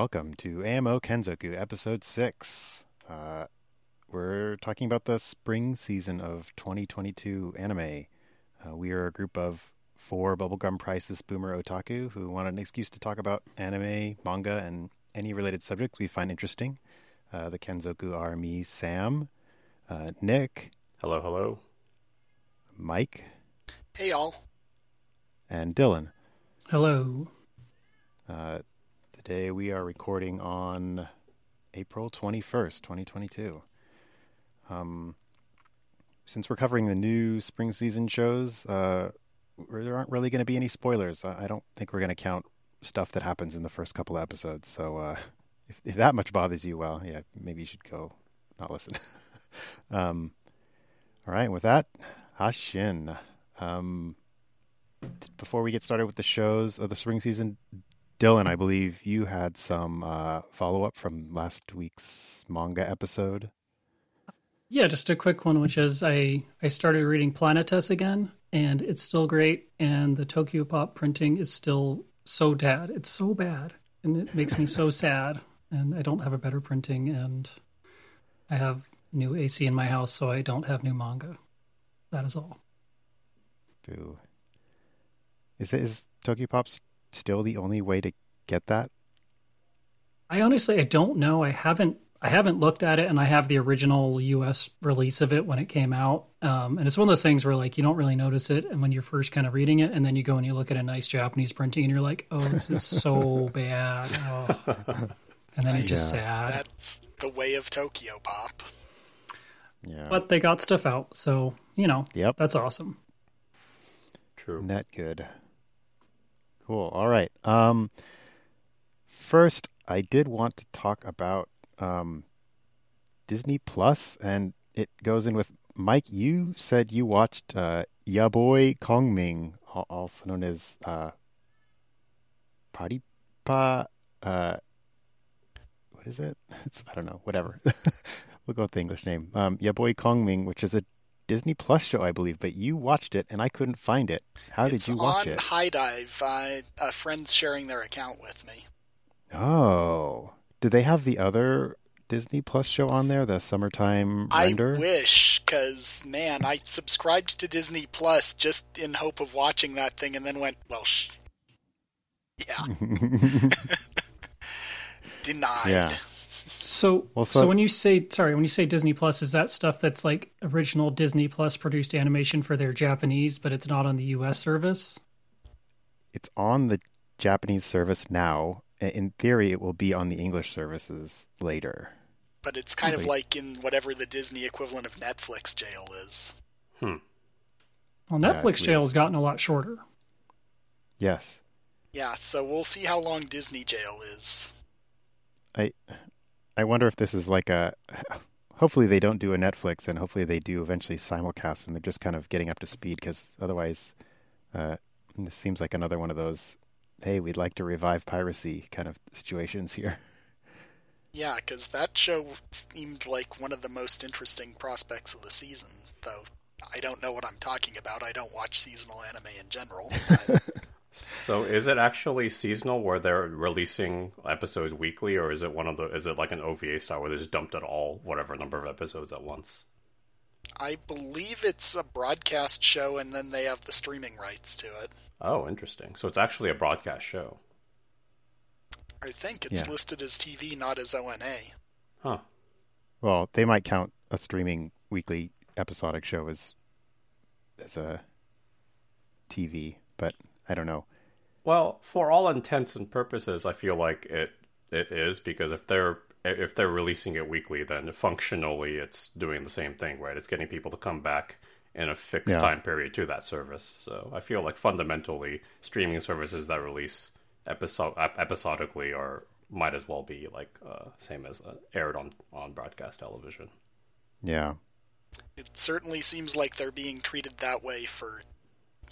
welcome to AMO Kenzoku, episode 6. Uh, we're talking about the spring season of 2022 anime. Uh, we are a group of four bubblegum priceless boomer otaku who want an excuse to talk about anime, manga, and any related subjects we find interesting. Uh, the Kenzoku are me, Sam, uh, Nick. Hello, hello. Mike. Hey, y'all. And Dylan. Hello. Uh, today we are recording on April 21st, 2022. Um, since we're covering the new spring season shows, uh, there aren't really going to be any spoilers. I don't think we're going to count stuff that happens in the first couple episodes. So uh, if, if, that much bothers you, well, yeah, maybe you should go not listen. um, all right, with that, Hashin. Um, before we get started with the shows of the spring season, Dylan, I believe you had some uh, follow up from last week's manga episode. Yeah, just a quick one, which is I I started reading Planetes again, and it's still great, and the Tokyo Pop printing is still so bad. It's so bad, and it makes me so sad. And I don't have a better printing, and I have new AC in my house, so I don't have new manga. That is all. Boo. Is it is Tokyo Pop still the only way to get that? I honestly I don't know. I haven't I haven't looked at it, and I have the original U.S. release of it when it came out. Um, and it's one of those things where like you don't really notice it, and when you're first kind of reading it, and then you go and you look at a nice Japanese printing, and you're like, "Oh, this is so bad," oh. and then you're just yeah. sad. That's the way of Tokyo Pop. Yeah, but they got stuff out, so you know, yep, that's awesome. True, net good. Cool. All right. Um, first, I did want to talk about um, Disney Plus, and it goes in with Mike. You said you watched uh, Ya Boy Kongming, also known as uh, Party Pa. Uh, what is it? It's, I don't know. Whatever. we'll go with the English name. Um, Ya Boy Kongming, which is a Disney Plus show, I believe, but you watched it and I couldn't find it. How it's did you watch it? It's on HIDIVE. Uh, a friend's sharing their account with me. Oh, do they have the other Disney Plus show on there, the summertime render? I wish, because man, I subscribed to Disney Plus just in hope of watching that thing, and then went, well, sh- yeah, denied. Yeah. So, well, so, so, when you say sorry, when you say Disney Plus, is that stuff that's like original Disney Plus produced animation for their Japanese, but it's not on the U.S. service? It's on the Japanese service now. In theory, it will be on the English services later. But it's kind of like in whatever the Disney equivalent of Netflix jail is. Hmm. Well, Netflix yeah, jail has gotten a lot shorter. Yes. Yeah, so we'll see how long Disney jail is. I I wonder if this is like a. Hopefully they don't do a Netflix, and hopefully they do eventually simulcast, and they're just kind of getting up to speed because otherwise, uh, this seems like another one of those. Hey, we'd like to revive piracy kind of situations here. Yeah, because that show seemed like one of the most interesting prospects of the season. Though I don't know what I'm talking about. I don't watch seasonal anime in general. So is it actually seasonal where they're releasing episodes weekly, or is it one of the? Is it like an OVA style where they just dumped it all, whatever number of episodes at once? I believe it's a broadcast show, and then they have the streaming rights to it. Oh, interesting. So it's actually a broadcast show. I think it's yeah. listed as TV, not as ONA. Huh. Well, they might count a streaming weekly episodic show as as a TV, but I don't know. Well, for all intents and purposes, I feel like it it is because if they're if they're releasing it weekly, then functionally it's doing the same thing, right? It's getting people to come back in a fixed yeah. time period to that service. So I feel like fundamentally, streaming services that release episode episodically are might as well be like uh, same as uh, aired on on broadcast television. Yeah, it certainly seems like they're being treated that way for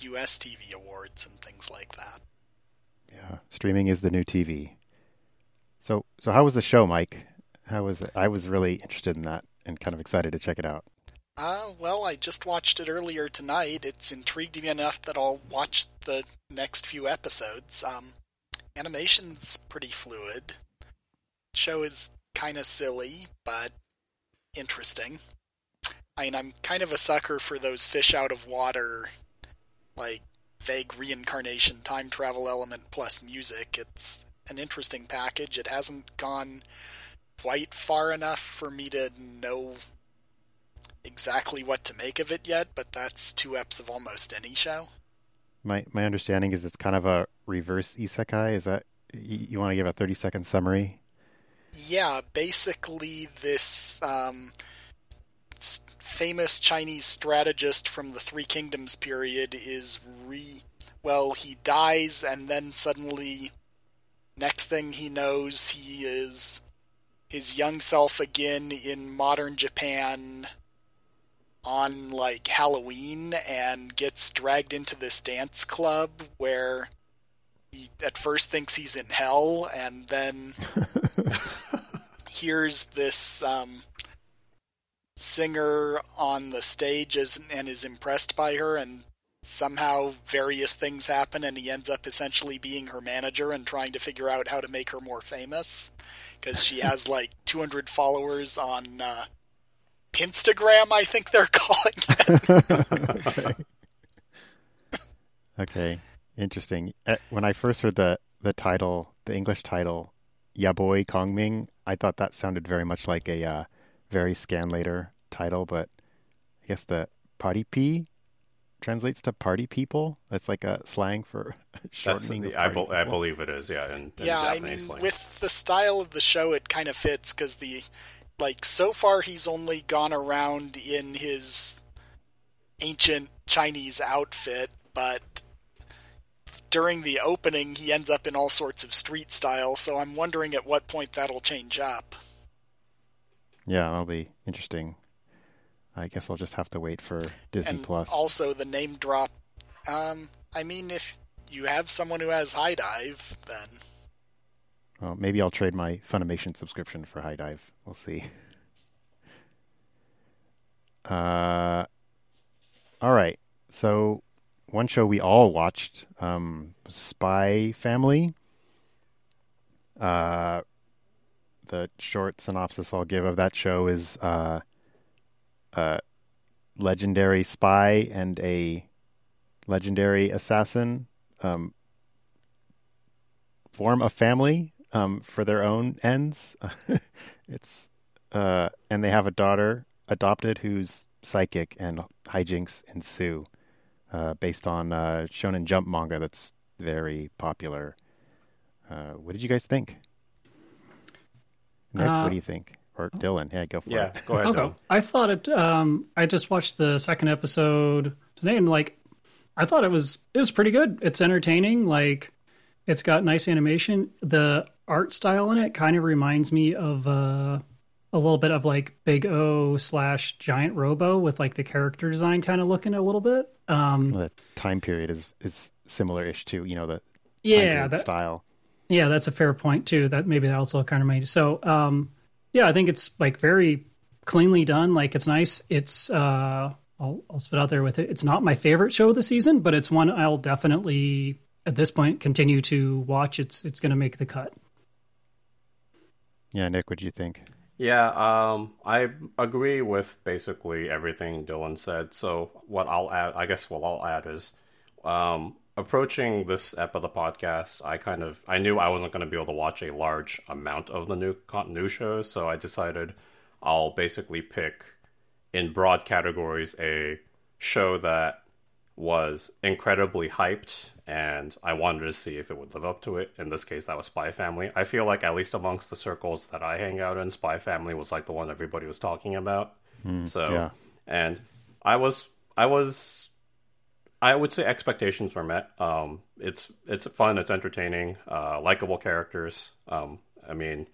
US TV awards and things like that. Yeah, streaming is the new TV. So, so how was the show, Mike? How was it? I was really interested in that and kind of excited to check it out. Uh, well, I just watched it earlier tonight. It's intrigued me enough that I'll watch the next few episodes. Um, animation's pretty fluid. show is kind of silly, but interesting. I mean, I'm kind of a sucker for those fish out of water, like vague reincarnation, time travel element plus music. It's an interesting package. It hasn't gone quite far enough for me to know exactly what to make of it yet, but that's two eps of almost any show. My my understanding is it's kind of a reverse isekai. Is that you, you want to give a thirty second summary? Yeah, basically this um, famous Chinese strategist from the Three Kingdoms period is re well, he dies and then suddenly next thing he knows he is his young self again in modern Japan on like Halloween and gets dragged into this dance club where he at first thinks he's in hell and then hears this um, singer on the stage as, and is impressed by her and somehow various things happen and he ends up essentially being her manager and trying to figure out how to make her more famous because she has like 200 followers on uh, Instagram, I think they're calling it. okay. okay, interesting. Uh, when I first heard the the title, the English title, Ya Boy Kongming, I thought that sounded very much like a uh, very Scanlator title, but I guess the Party P translates to party people. That's like a slang for shortening. The, I, be, I, believe it is. Yeah. In, in yeah. Japanese I mean, slang. with the style of the show, it kind of fits because the like so far he's only gone around in his ancient Chinese outfit, but during the opening he ends up in all sorts of street style. So I'm wondering at what point that'll change up. Yeah, that'll be interesting. I guess I'll just have to wait for Disney and Plus. Also, the name drop. Um, I mean, if you have someone who has HIDIVE, then. Well, maybe I'll trade my Funimation subscription for HIDIVE. We'll see. Uh, all right. So, one show we all watched, um, Spy Family. Uh, the short synopsis I'll give of that show is uh, a legendary spy and a legendary assassin um, form a family um, for their own ends. it's uh, and they have a daughter adopted who's psychic, and hijinks ensue. Uh, based on uh, Shonen Jump manga that's very popular. Uh, what did you guys think? Nick, what do you think? Or Dylan? Yeah, go for yeah, it. Yeah, go ahead. Okay. I thought it. Um, I just watched the second episode today, and like, I thought it was it was pretty good. It's entertaining. Like, it's got nice animation. The art style in it kind of reminds me of uh, a little bit of like Big O slash Giant Robo with like the character design kind of looking a little bit. Um, the time period is is similar-ish to you know the yeah that, style. Yeah, that's a fair point too. That maybe that also kind of made so. Um, yeah, I think it's like very cleanly done. Like it's nice. It's uh, I'll I'll spit out there with it. It's not my favorite show of the season, but it's one I'll definitely at this point continue to watch. It's it's going to make the cut. Yeah, Nick, what do you think? Yeah, um, I agree with basically everything Dylan said. So what I'll add, I guess, what I'll add is, um, approaching this ep of the podcast, I kind of I knew I wasn't going to be able to watch a large amount of the new new shows, so I decided I'll basically pick in broad categories a show that was incredibly hyped and I wanted to see if it would live up to it. In this case, that was Spy Family. I feel like at least amongst the circles that I hang out in, Spy Family was like the one everybody was talking about. Mm, so, yeah. and I was, I was, I would say expectations were met. Um, it's it's fun, it's entertaining, uh, likable characters. Um, I mean,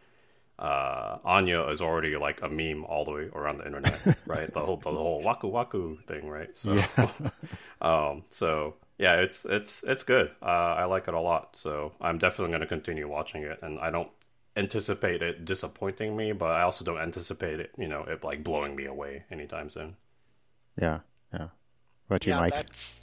uh, Anya is already like a meme all the way around the internet, right? the whole the whole waku waku thing, right? So, yeah. um, so yeah, it's it's it's good. Uh, I like it a lot, so I'm definitely going to continue watching it. And I don't anticipate it disappointing me, but I also don't anticipate it, you know, it like blowing me away anytime soon. Yeah, yeah. What do you, yeah, Mike? that's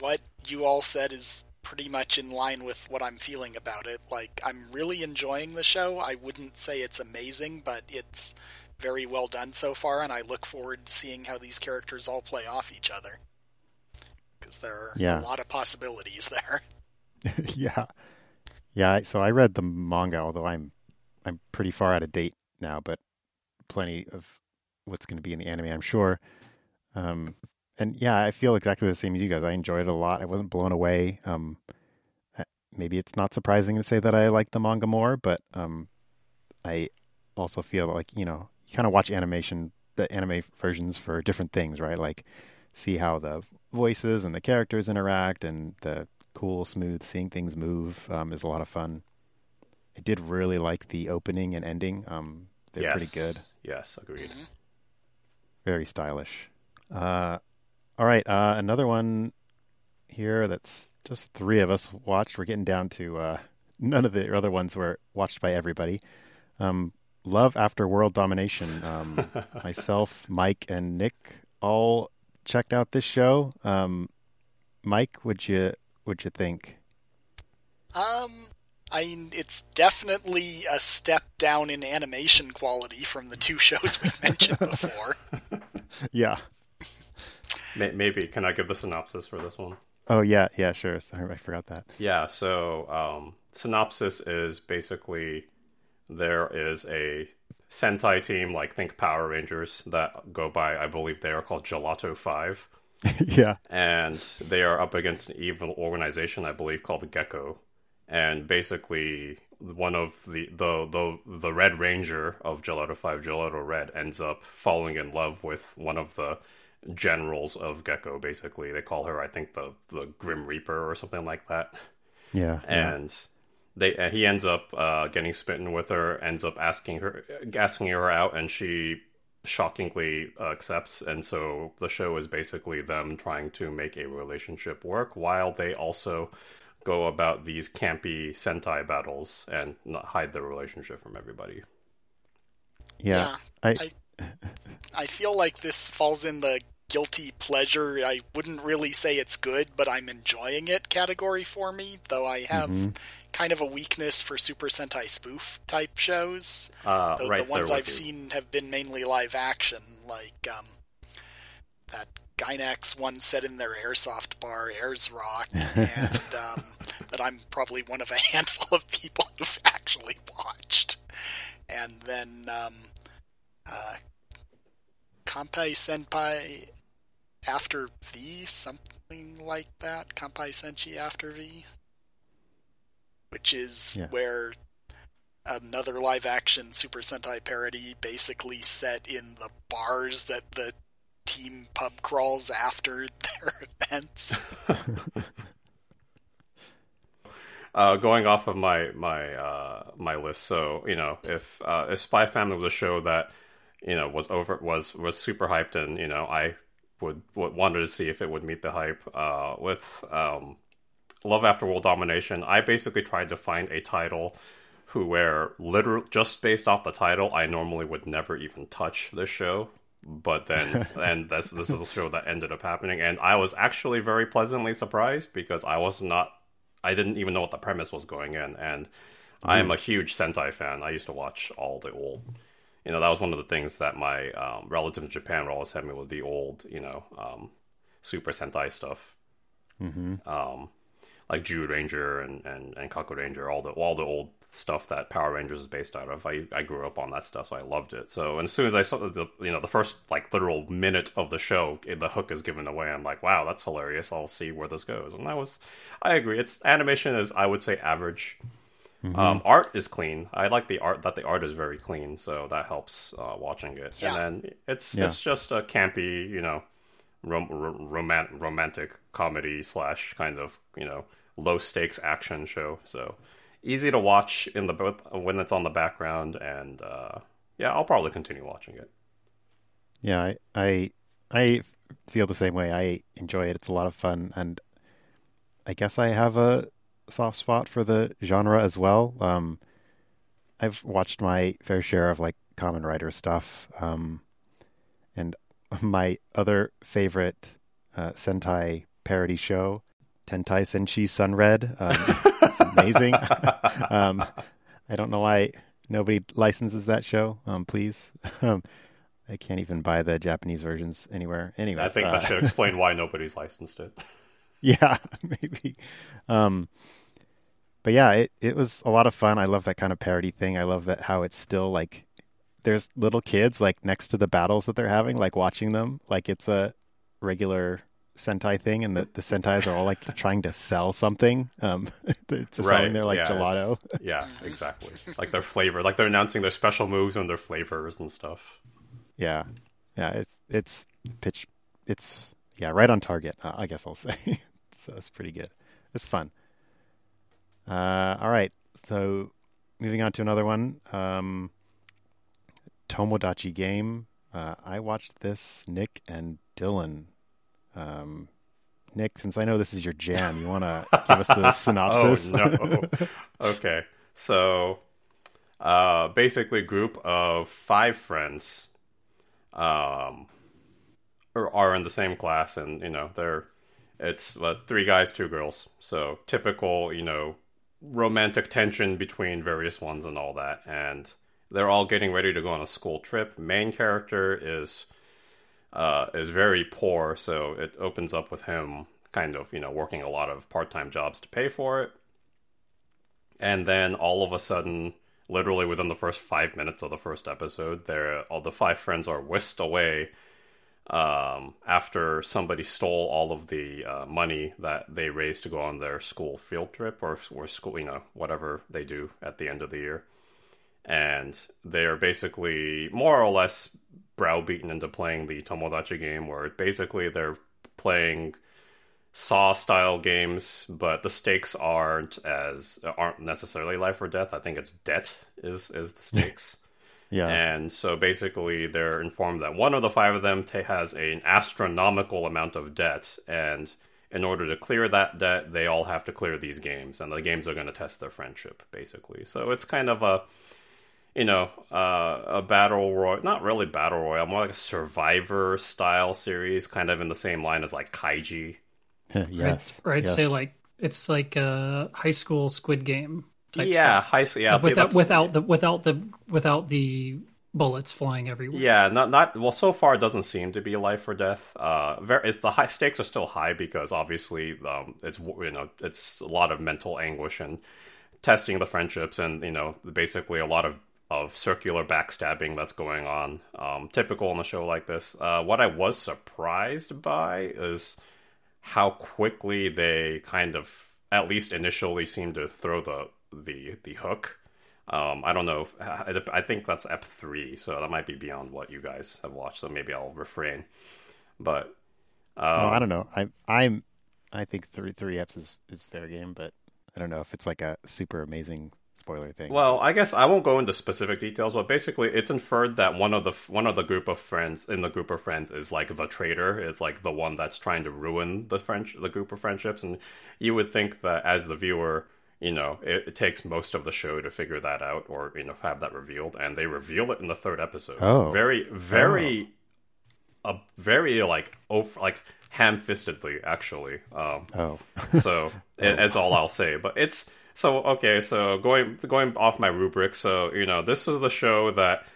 what you all said is pretty much in line with what I'm feeling about it. Like, I'm really enjoying the show. I wouldn't say it's amazing, but it's very well done so far, and I look forward to seeing how these characters all play off each other. Because there are Yeah. a lot of possibilities there. yeah, yeah. So I read the manga, although I'm I'm pretty far out of date now, but plenty of what's going to be in the anime, I'm sure. Um, and yeah, I feel exactly the same as you guys. I enjoyed it a lot. I wasn't blown away. Um, uh, maybe it's not surprising to say that I like the manga more, but um, I also feel like you know you kind of watch animation, the anime versions for different things, right? Like see how the voices and the characters interact, and the cool, smooth seeing things move um, is a lot of fun. I did really like the opening and ending. Um, they're yes. pretty good, Yes, agreed. Mhm. very stylish. Uh, all right, uh, another one here that's just three of us watched. We're getting down to uh, none of the other ones were watched by everybody. Um, Love After World Domination. Um, myself, Mike, and Nick all checked out this show. Um, Mike, would you would you think? Um, I mean, it's definitely a step down in animation quality from the two shows we've mentioned before. Yeah. May- Maybe can I give the synopsis for this one? Oh yeah, yeah, sure. Sorry, I forgot that. Yeah, so um, synopsis is basically there is a Sentai team, like think Power Rangers, that go by, I believe they are called Gelato 5, yeah. and they are up against an evil organization, I believe, called the Gekko. And basically, one of the the the the Red Ranger of Gelato Five, Gelato Red, ends up falling in love with one of the generals of Gekko. Basically, they call her, I think, the the Grim Reaper or something like that Yeah. yeah. and they and he ends up uh, getting smitten with her. Ends up asking her asking her out, and she shockingly uh, accepts. And so the show is basically them trying to make a relationship work while they also go about these campy Sentai battles and not hide the relationship from everybody. yeah. Yeah, I, I feel like this falls in the guilty pleasure. I wouldn't really say it's good, but I'm enjoying it category for me, though I have Mm-hmm. kind of a weakness for Super Sentai spoof type shows. Uh, The, right the ones I've you. seen have been mainly live action, like um, that Gainax one set in their airsoft bar, Airs Rock, and um, that I'm probably one of a handful of people who've actually watched. And then um, uh, Kampai Senpai After V, something like that. Kampai Senshi After V. Which is Yeah. where another live action Super Sentai parody basically set in the bars that the team pub crawls after their events. Uh, going off of my my uh, my list, so you know, if uh, if Spy Family was a show that you know was over was was super hyped, and you know, I would, would wanted to see if it would meet the hype. Uh, with um, Love After World Domination, I basically tried to find a title who where literal just based off the title, I normally would never even touch this show. But then, and this this is a show that ended up happening, and I was actually very pleasantly surprised because I was not I didn't even know what the premise was going in, and I am a huge Sentai fan. I used to watch all the old, you know, that was one of the things that my um, relatives in Japan would always have me with the old, you know, um, Super Sentai stuff, hmm um, like Zyuranger and and and Kakuranger, all the all the old stuff that Power Rangers is based out of. I I grew up on that stuff, so I loved it. So and as soon as I saw the you know the first like literal minute of the show, the hook is given away. I'm like, wow, that's hilarious. I'll see where this goes. And I was, I agree. It's animation is I would say average. Um, art is clean. I like the art that the art is very clean, so that helps uh, watching it. Yeah. And then it's Yeah. it's just a campy, you know, rom- rom- roman- romantic comedy slash kind of you know low stakes action show. So easy to watch in the both when it's on the background, and uh, yeah, I'll probably continue watching it. Yeah, I, I I feel the same way. I enjoy it. It's a lot of fun, and I guess I have a soft spot for the genre as well. Um, I've watched my fair share of like Kamen Rider stuff, um, and my other favorite uh, Sentai parody show Tentai Senshi Sunred. Um, amazing. um, I don't know why nobody licenses that show. Um, please. Um, I can't even buy the Japanese versions anywhere. Anyway, I think uh, that should explain why nobody's licensed it. Yeah, maybe. Um, but yeah, it, it was a lot of fun. I love that kind of parody thing. I love that how it's still like there's little kids like next to the battles that they're having, like watching them, like it's a regular Sentai thing, and the, the Sentais are all like trying to sell something. Um, to selling their like yeah, gelato. Yeah, exactly. Like their flavor, like they're announcing their special moves and their flavors and stuff. Yeah, yeah. It's it's pitch. It's yeah, right on target. Uh, I guess I'll say. So it's pretty good. It's fun. Uh, all right. So moving on to another one. Um, Tomodachi game. Uh, I watched this. Nick and Dylan. Um, Nick, since I know this is your jam, you want to give us the synopsis? Oh no. okay. So uh basically group of five friends um are, are in the same class and you know they're it's uh, three guys, two girls. So typical, you know, romantic tension between various ones and all that and they're all getting ready to go on a school trip. Main character is uh, is very poor, so it opens up with him kind of, you know, working a lot of part time jobs to pay for it. And then all of a sudden, literally within the first five minutes of the first episode, they're, all the five friends are whisked away um, after somebody stole all of the uh, money that they raised to go on their school field trip or, or school, you know, whatever they do at the end of the year. And they are basically more or less browbeaten into playing the Tomodachi game, where basically they're playing Saw style games, but the stakes aren't as aren't necessarily life or death. I think it's debt is is the stakes. Yeah. And so basically, they're informed that one of the five of them ta has an astronomical amount of debt, and in order to clear that debt, they all have to clear these games, and the games are going to test their friendship, basically. So it's kind of a, you know, uh, a battle royal, not really battle royale, more like a survivor style series, kind of in the same line as like Kaiji. yes. Or I'd yes. say like it's like a high school Squid Game type yeah, stuff. high, yeah, without without the without the without the bullets flying everywhere. Yeah, not not well. So far, it doesn't seem to be life or death. Uh, very, it's the high stakes are still high because obviously, um, it's you know, it's a lot of mental anguish and testing the friendships, and you know, basically a lot of of circular backstabbing that's going on. Um, typical in a show like this. Uh, what I was surprised by is how quickly they kind of, at least initially, seem to throw the the the hook. Um, I don't know. If, I think that's Ep three, so that might be beyond what you guys have watched. So maybe I'll refrain. But um, Well, I don't know. I I'm I think three three eps is, is fair game, but I don't know if it's like a super amazing spoiler thing. Well, I guess I won't go into specific details, but basically, it's inferred that one of the one of the group of friends in the group of friends is like the traitor. It's like the one that's trying to ruin the French the group of friendships, and you would think that as the viewer, you know, it, it takes most of the show to figure that out or you know have that revealed, and they reveal it in the third episode. Oh. very very, a very like over, like ham fistedly actually. Um, oh, so it, that's all I'll say. But it's so okay. So going going off my rubric. So you know, this was the show that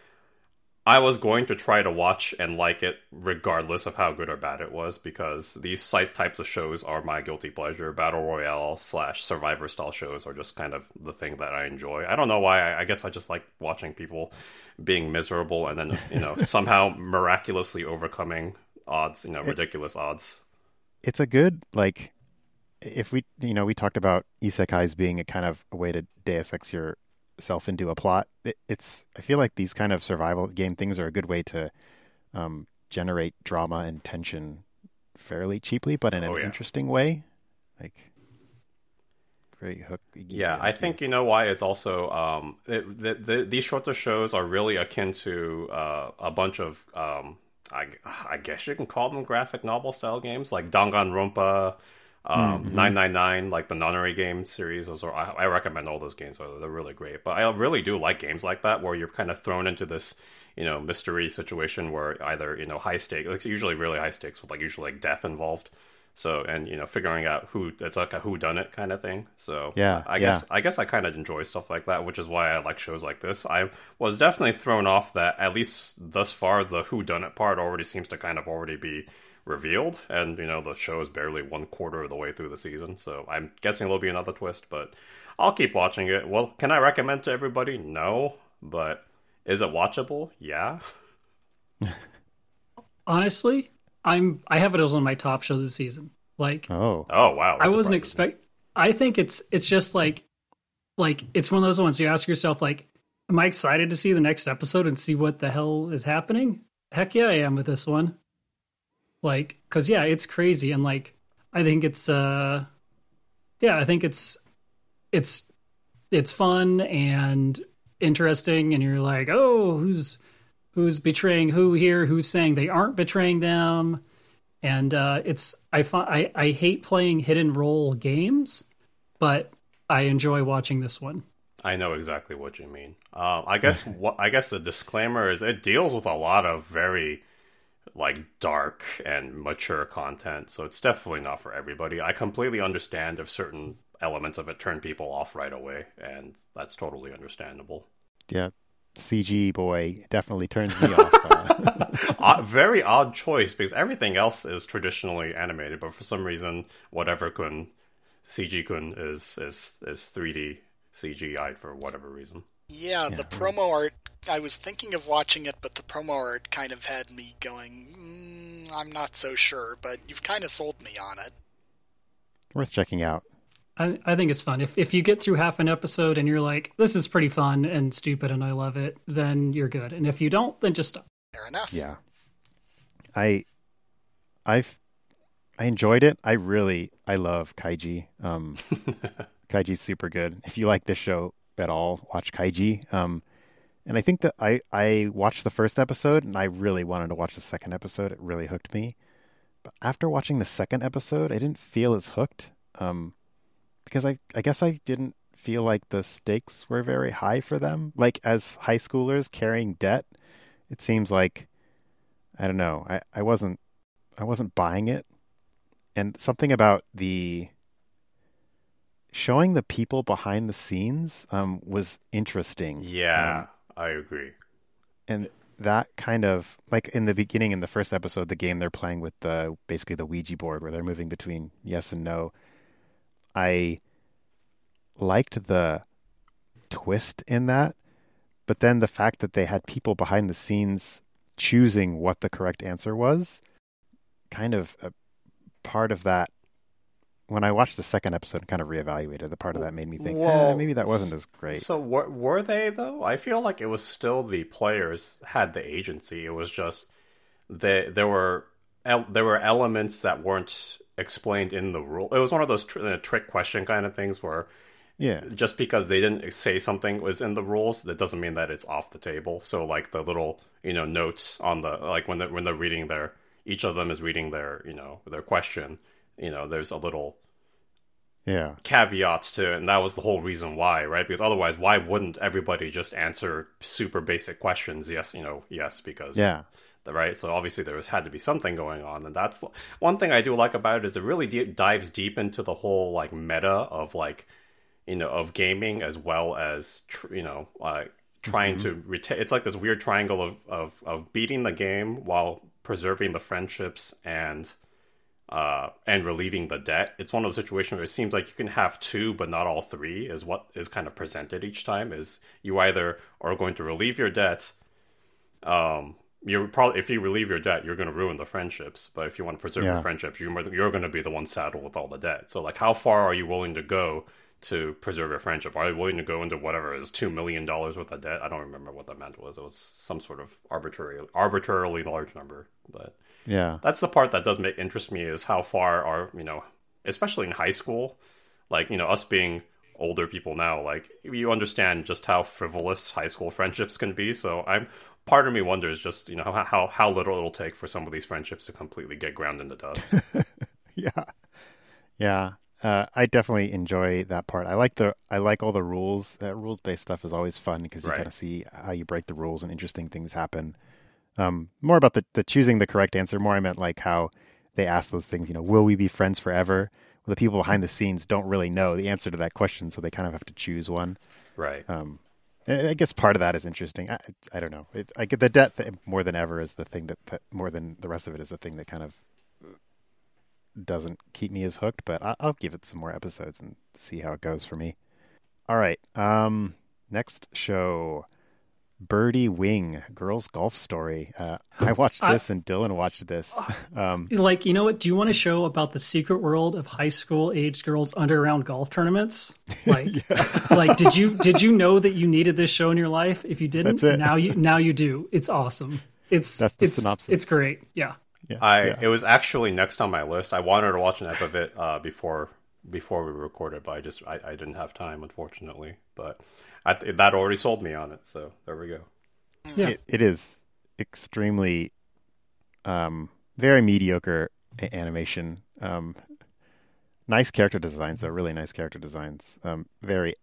I was going to try to watch and like it, regardless of how good or bad it was, because these site types of shows are my guilty pleasure. Battle royale slash survivor style shows are just kind of the thing that I enjoy. I don't know why. I, guess I just like watching people being miserable and then you know somehow miraculously overcoming odds. You know, ridiculous odds. it's a good like if we you know we talked about isekais being a kind of a way to deus ex yourself into a plot it, it's i feel like these kind of survival game things are a good way to um, generate drama and tension fairly cheaply but in an Oh, yeah. interesting way like great hook Yeah, I think you know why it's also um, it, the, the, these shorter shows are really akin to uh, a bunch of um, I, I guess you can call them graphic novel style games like Danganronpa, um, 999, like the Nonary game series. Those are I, I recommend all those games. They're, they're really great. But I really do like games like that where you're kind of thrown into this you know mystery situation where either you know high stakes, like usually really high stakes with like usually like death involved So and you know figuring out who it's like a who done it kind of thing. So Yeah, I yeah. guess I guess I kind of enjoy stuff like that, which is why I like shows like this. I was definitely thrown off that at least thus far the who done it part already seems to kind of already be revealed, and you know the show is barely one quarter of the way through the season. So I'm guessing there'll be another twist, but I'll keep watching it. Well, can I recommend to everybody? No, but is it watchable? Yeah. Honestly, I'm I have it as one of my top shows this season. Like Oh, Oh wow, that I wasn't surprises me. expect. I think it's it's just like like it's one of those ones you ask yourself like, am I excited to see the next episode and see what the hell is happening? Heck yeah, I am with this one. Like, cause yeah, it's crazy and like I think it's uh, yeah, I think it's it's it's fun and interesting, and you're like, oh, who's who's betraying who here? Who's saying they aren't betraying them? and uh, it's I, find I I hate playing hidden role games, but I enjoy watching this one. I know exactly what you mean. Um, I guess what I guess the disclaimer is it deals with a lot of very like dark and mature content, so it's definitely not for everybody. I completely understand if certain elements of it turn people off right away, and that's totally understandable. yeah. CG boy definitely turns me off. Uh, uh, very odd choice because everything else is traditionally animated, but for some reason, whatever kun CG kun is is is 3D CGI'd for whatever reason. Yeah, the promo art. I was thinking of watching it, but the promo art kind of had me going. Mm, I'm not so sure, but you've kind of sold me on it. worth checking out. I I think it's fun. If if you get through half an episode and you're like, this is pretty fun and stupid and I love it, then you're good. And if you don't, then just stop. Fair enough. Yeah. I I've I enjoyed it. I really I love Kaiji. Um Kaiji's super good. If you like this show at all, watch Kaiji. Um and I think that I I watched the first episode and I really wanted to watch the second episode. It really hooked me. But after watching the second episode, I didn't feel as hooked. Um because I I guess I didn't feel like the stakes were very high for them. Like as high schoolers carrying debt, it seems like I don't know. I, I wasn't I wasn't buying it. And something about the showing the people behind the scenes um, was interesting. Yeah, Um, I agree. and that kind of like in the beginning in the first episode, the game they're playing with the basically the Ouija board where they're moving between yes and no. I liked the twist in that, but then the fact that they had people behind the scenes choosing what the correct answer was, kind of a part of that. When I watched the second episode and kind of reevaluated, the part of that made me think, eh, maybe that wasn't as great. So were were they though? I feel like it was still the players had the agency. It was just they there were there were elements that weren't explained in the rule. It was one of those tr- uh, trick question kind of things where yeah, just because they didn't say something was in the rules, that doesn't mean that it's off the table. So like the little you know notes on the like when they when they're reading their each of them is reading their you know their question. You know, there's a little yeah, caveats to it, and that was the whole reason why, right? Because otherwise, why wouldn't everybody just answer super basic questions? Yes, you know, yes, because yeah. right. So obviously, there was had to be something going on, and that's one thing I do like about it is it really deep, dives deep into the whole like meta of like you know of gaming as well as tr- you know uh, trying to retain. It's like this weird triangle of, of of beating the game while preserving the friendships and uh, and relieving the debt. It's one of those situations where it seems like you can have two, but not all three. Is what is kind of presented each time. Is you either are going to relieve your debt. Um, you're probably if you relieve your debt, you're going to ruin the friendships. But if you want to preserve Yeah. your friendships, you're you're going to be the one saddled with all the debt. So like, how far are you willing to go to preserve your friendship? Are you willing to go into whatever is two million dollars worth of debt? I don't remember what that meant was. It was some sort of arbitrary, arbitrarily large number, but Yeah. that's the part that does make interest me is how far are you know especially in high school like you know us being older people now like you understand just how frivolous high school friendships can be. So i'm part of me wonders just you know how how, how little it'll take for some of these friendships to completely get ground into dust. Yeah. Yeah. Uh, i definitely enjoy that part. I like the i like all the rules. Uh, rules based stuff is always fun because you Right. kind of see how you break the rules and interesting things happen um more about the, the choosing the correct answer more i meant like how they ask those things. You know, will we be friends forever? Well, the people behind the scenes don't really know the answer to that question, so they kind of have to choose one. Right. Um, I guess part of that is interesting. I, I don't know. It, I get the debt th- more than ever is the thing that, that more than the rest of it is the thing that kind of doesn't keep me as hooked. But I, I'll give it some more episodes and see how it goes for me. All right. Um, next show, Birdie Wing, girls golf story. Uh, I watched I- this and Dylan watched this. Um, Like, you know what? Do you want a show about the secret world of high school aged girls underground golf tournaments? Like, like did you did you know that you needed this show in your life? If you didn't, now you now you do. It's awesome. It's That's the it's synopsis. it's great. Yeah. yeah, I yeah. it was actually next on my list. I wanted to watch an ep of it uh, before before we recorded, but I just I, I didn't have time, unfortunately. But I, that already sold me on it, so there we go. Yeah. It, it is extremely, um, very mediocre a- animation. Um, nice character designs, though. Really nice character designs. Um, very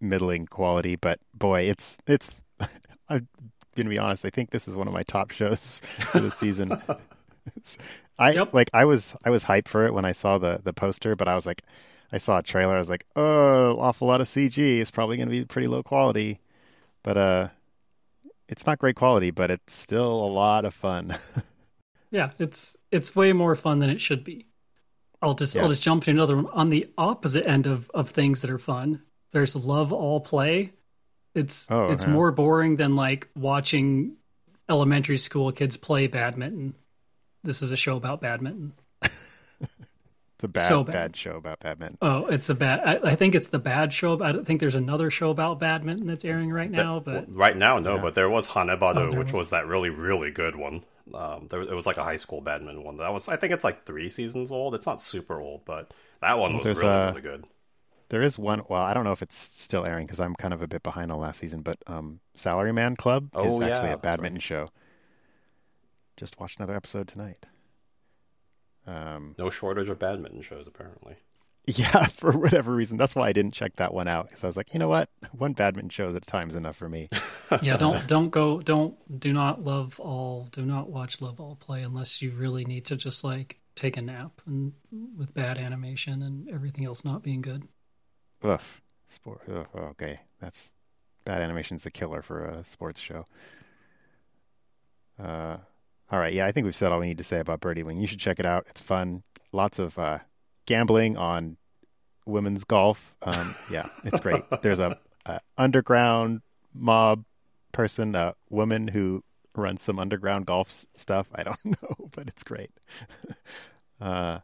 middling quality, but boy, it's it's. I'm gonna be honest. I think this is one of my top shows for the season. I Yep. like. I was I was hyped for it when I saw the the poster, but I was like, I saw a trailer. I was like, oh, awful lot of CG. It's probably gonna be pretty low quality, but uh, it's not great quality, but it's still a lot of fun. Yeah, it's it's way more fun than it should be. I'll just Yeah. I'll just jump to another one on the opposite end of of things that are fun. There's love all play. It's Oh, it's yeah. more boring than like watching elementary school kids play badminton. This is a show about badminton. It's a bad, So bad. bad. show about badminton. Oh, it's a bad. I, I think it's the bad show. I don't think there's another show about badminton that's airing right now. That- But right now, no, Yeah. but there was Hanebado, Oh, which was. was that really really good one. Um, there, it was like a high school badminton one. That was I think it's like three seasons old. It's not super old, but that one was There's, really uh, really good. There is one. Well, I don't know if it's still airing because I'm kind of a bit behind on last season. But um, Salaryman Club Oh, is yeah, actually a that's badminton show. Just watched another episode tonight. Um, No shortage of badminton shows apparently. yeah, for whatever reason, that's why I didn't check that one out because I was like, you know what, one badminton show at a time is enough for me. yeah, don't don't go don't do not love all do not watch love all play unless you really need to just like take a nap and with bad animation and everything else not being good. Ugh, sport. Ugh, okay, that's bad animation's a killer for a sports show. Uh, all right, yeah, I think we've said all we need to say about Birdie Wing. You should check it out. It's fun. Lots of uh, gambling on women's golf. Um, yeah, it's great. There's a, a underground mob person, a woman who runs some underground golf stuff. I don't know, but it's great. uh,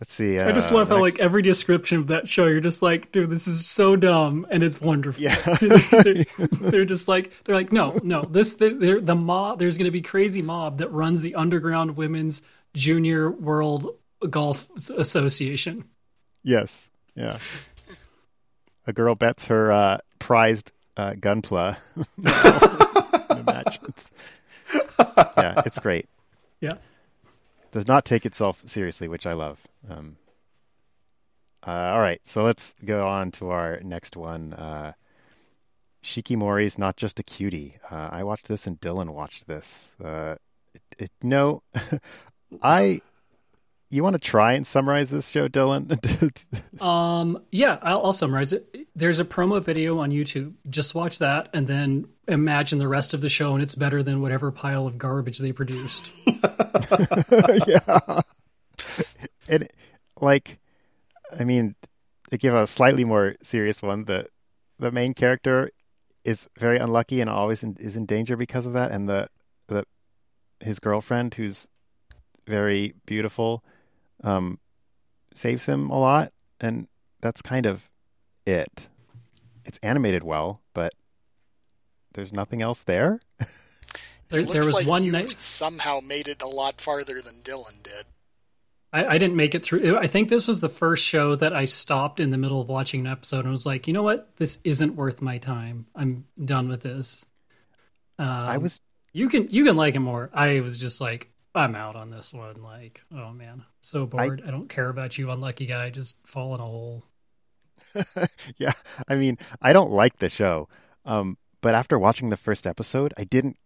let's see. Uh, I just love how next- like every description of that show you're just like, dude, this is so dumb and it's wonderful. Yeah. they're, they're just like they're like, no, no, this they're, the mob. There's going to be crazy mob that runs the underground women's junior world golf association. Yes. Yeah. A girl bets her uh, prized uh, gunpla yeah, it's great. Yeah. Does not take itself seriously, which I love. Um, uh, all right, so let's go on to our next one. Uh, Shikimori's not just a cutie. Uh, I watched this, and Dylan watched this. Uh, it, it, no, I. You want to try and summarize this show, Dylan? Um, yeah, I'll, I'll summarize it. There's a promo video on YouTube. Just watch that and then imagine the rest of the show, and it's better than whatever pile of garbage they produced. yeah. And like I mean to give a slightly more serious one, the the main character is very unlucky and always in, is in danger because of that and the the his girlfriend who's very beautiful um saves him a lot and that's kind of it. It's animated well, but there's nothing else there. There, there was like one you night. somehow made it a lot farther than Dylan did. I, I didn't make it through. I think this was the first show that I stopped in the middle of watching an episode and was like, you know what, this isn't worth my time. I'm done with this. Um, I was You can you can like it more. I was just like, I'm out on this one. Like, oh man, so bored. I, don't care about you, unlucky guy. Just fall in a hole. yeah, I mean, I don't like the show, um, but after watching the first episode, I didn't.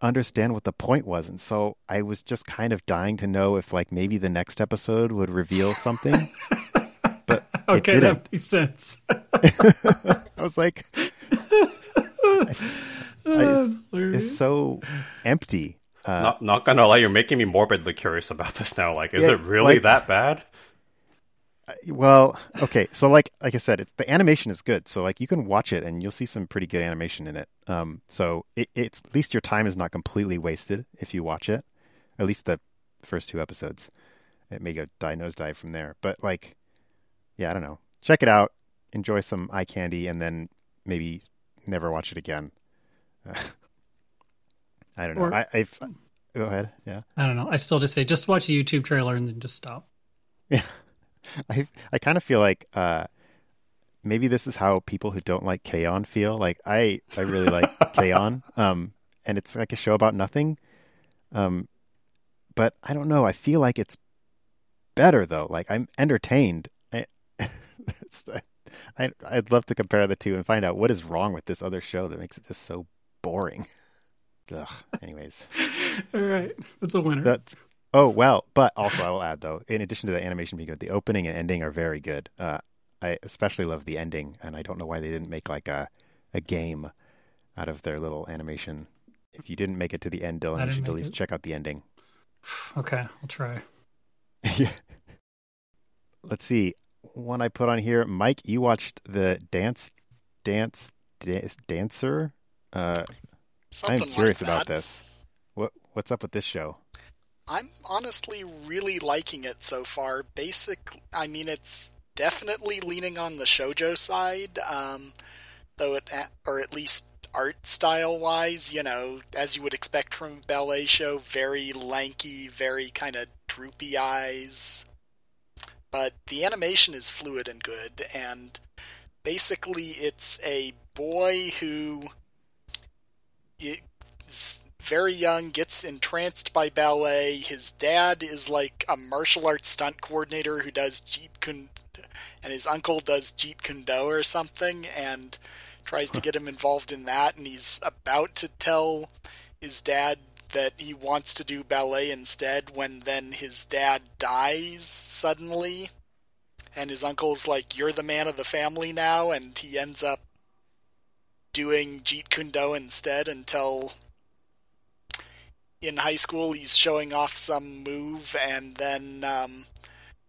understand what the point was, and so I was just kind of dying to know if like maybe the next episode would reveal something. but it Okay, didn't. that makes sense. I was like, Uh, it's, it's so empty. Uh, not not gonna lie, you're making me morbidly curious about this now. Like, is Yeah, it really like- that bad? Well, okay, so like like I said, it's, the animation is good. So like you can watch it and you'll see some pretty good animation in it. Um, so it, it's at least your time is not completely wasted if you watch it. At least the first two episodes. It may go die nosedive from there, but like, yeah, I don't know. Check it out, enjoy some eye candy, and then maybe never watch it again. I don't know. Or- I, I've go ahead. Yeah. I don't know. I still just say just watch the YouTube trailer and then just stop. I I kind of feel like uh, maybe this is how people who don't like K-On! feel. Like I I really like K-On! um, and it's like a show about nothing. Um, but I don't know. I feel like it's better though. Like I'm entertained. I, I I'd love to compare the two and find out what is wrong with this other show that makes it just so boring. Ugh. Anyways. All right, that's a winner. That, oh well, but also I will add though, in addition to the animation being good, the opening and ending are very good. Uh, I especially love the ending, and I don't know why they didn't make like a a game out of their little animation. If you didn't make it to the end, I Dylan, you didn't should at least it. check out the ending. okay, I'll try. yeah. Let's see. One I put on here, Mike. You watched the dance, dance, dance dancer. Uh, I'm curious like about this. What what's up with this show? I'm honestly really liking it so far. Basic, I mean, it's definitely leaning on the shojo side, um, though it, or at least art style wise, you know, as you would expect from a ballet show, very lanky, very kind of droopy eyes. But the animation is fluid and good, and basically it's a boy who is very young, gets entranced by ballet. His dad is like a martial arts stunt coordinator who does Jeet Kune, and his uncle does Jeet Kune Do or something, and tries to get him involved in that. And he's about to tell his dad that he wants to do ballet instead when then his dad dies suddenly. And his uncle's like, You're the man of the family now, and he ends up doing Jeet Kune Do instead until in high school he's showing off some move and then um,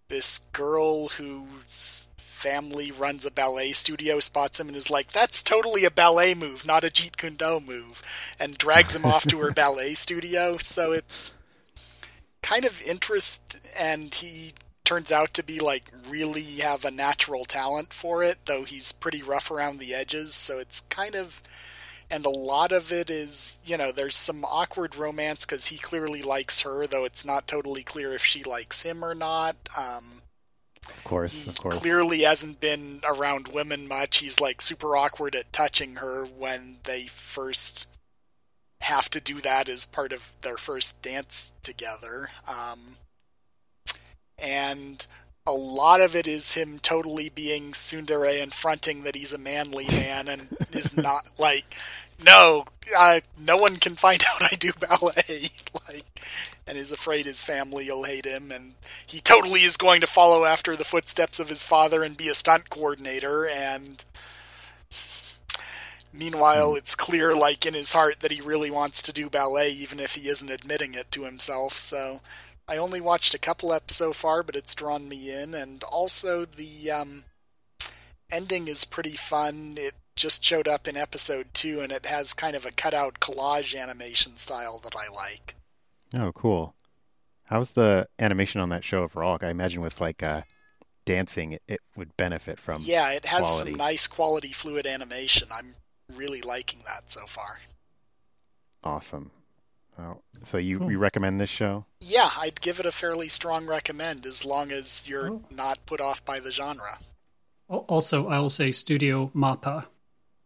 this girl whose family runs a ballet studio spots him and is like that's totally a ballet move not a jeet kune do move and drags him off to her ballet studio. So it's kind of interest and he turns out to be like really have a natural talent for it though he's pretty rough around the edges. So it's kind of and a lot of it is you know there's some awkward romance because he clearly likes her though it's not totally clear if she likes him or not. Um, Of course, of course. clearly hasn't been around women much. He's like super awkward at touching her when they first have to do that as part of their first dance together. Um, and a lot of it is him totally being tsundere and fronting that he's a manly man and is not like no uh, no one can find out i do ballet. Like and is afraid his family will hate him and he totally is going to follow after the footsteps of his father and be a stunt coordinator and meanwhile it's clear like in his heart that he really wants to do ballet even if he isn't admitting it to himself. So I only watched a couple eps so far, but it's drawn me in, and also the um, ending is pretty fun. It just showed up in episode two, and it has kind of a cutout collage animation style that I like. Oh, cool. How's the animation on that show overall? I imagine with like uh, dancing, it, it would benefit from. yeah, it has quality. some nice quality fluid animation. I'm really liking that so far. Awesome. Well, so you, Cool. you recommend this show? Yeah, I'd give it a fairly strong recommend as long as you're Oh. not put off by the genre. Also, I will say Studio Mappa.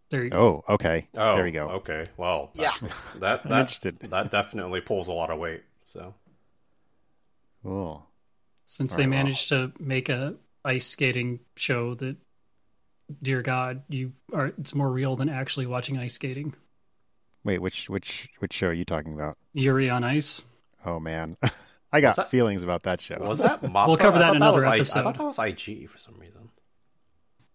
There you go. Oh, okay. Oh, there we oh, go. Okay, well, Yeah. that that that definitely pulls a lot of weight. So Cool. Since All they right, well. managed to make a ice skating show that, dear God, you are it's more real than actually watching ice skating. Wait, which which which show are you talking about? Yuri on Ice. Oh man, I got that- feelings about that show. Was that? Mappa? We'll cover that in another was I- I thought that was IG for some reason.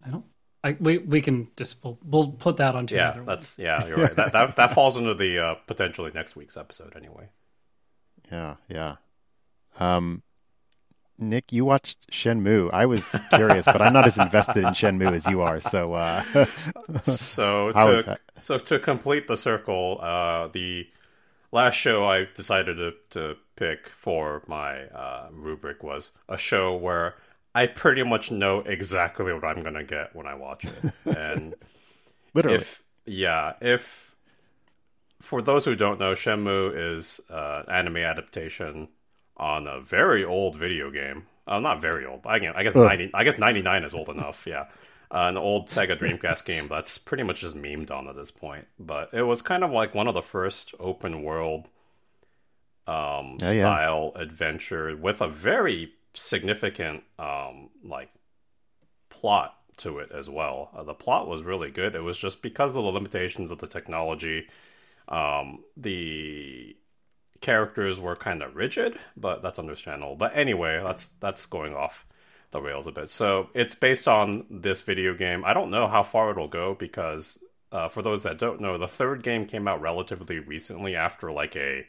I don't. I we we can just we'll, we'll put that onto Yeah, another one. that's yeah. You're right. That that, that falls into the uh, potentially next week's episode anyway. Yeah, yeah. Um, Nick, you watched Shenmue. I was curious, but I'm not as invested in Shenmue as you are. So, uh, So to so to complete the circle, uh, the last show I decided to to pick for my uh, rubric was a show where I pretty much know exactly what I'm gonna get when I watch it, and literally, if yeah, if for those who don't know, Shenmue is uh, an anime adaptation on a very old video game. Uh, not very old. I, guess- I guess Ugh. ninety. I guess ninety nine is old enough. Yeah, uh, an old Sega Dreamcast game that's pretty much just memed on at this point. But it was kind of like one of the first open world um, Yeah, yeah. style adventure with a very significant um, like plot to it as well. Uh, the plot was really good. It was just because of the limitations of the technology, um, the characters were kind of rigid, but that's understandable. But anyway, that's that's going off the rails a bit. So it's based on this video game. I don't know how far it'll go because uh, for those that don't know, the third game came out relatively recently after like a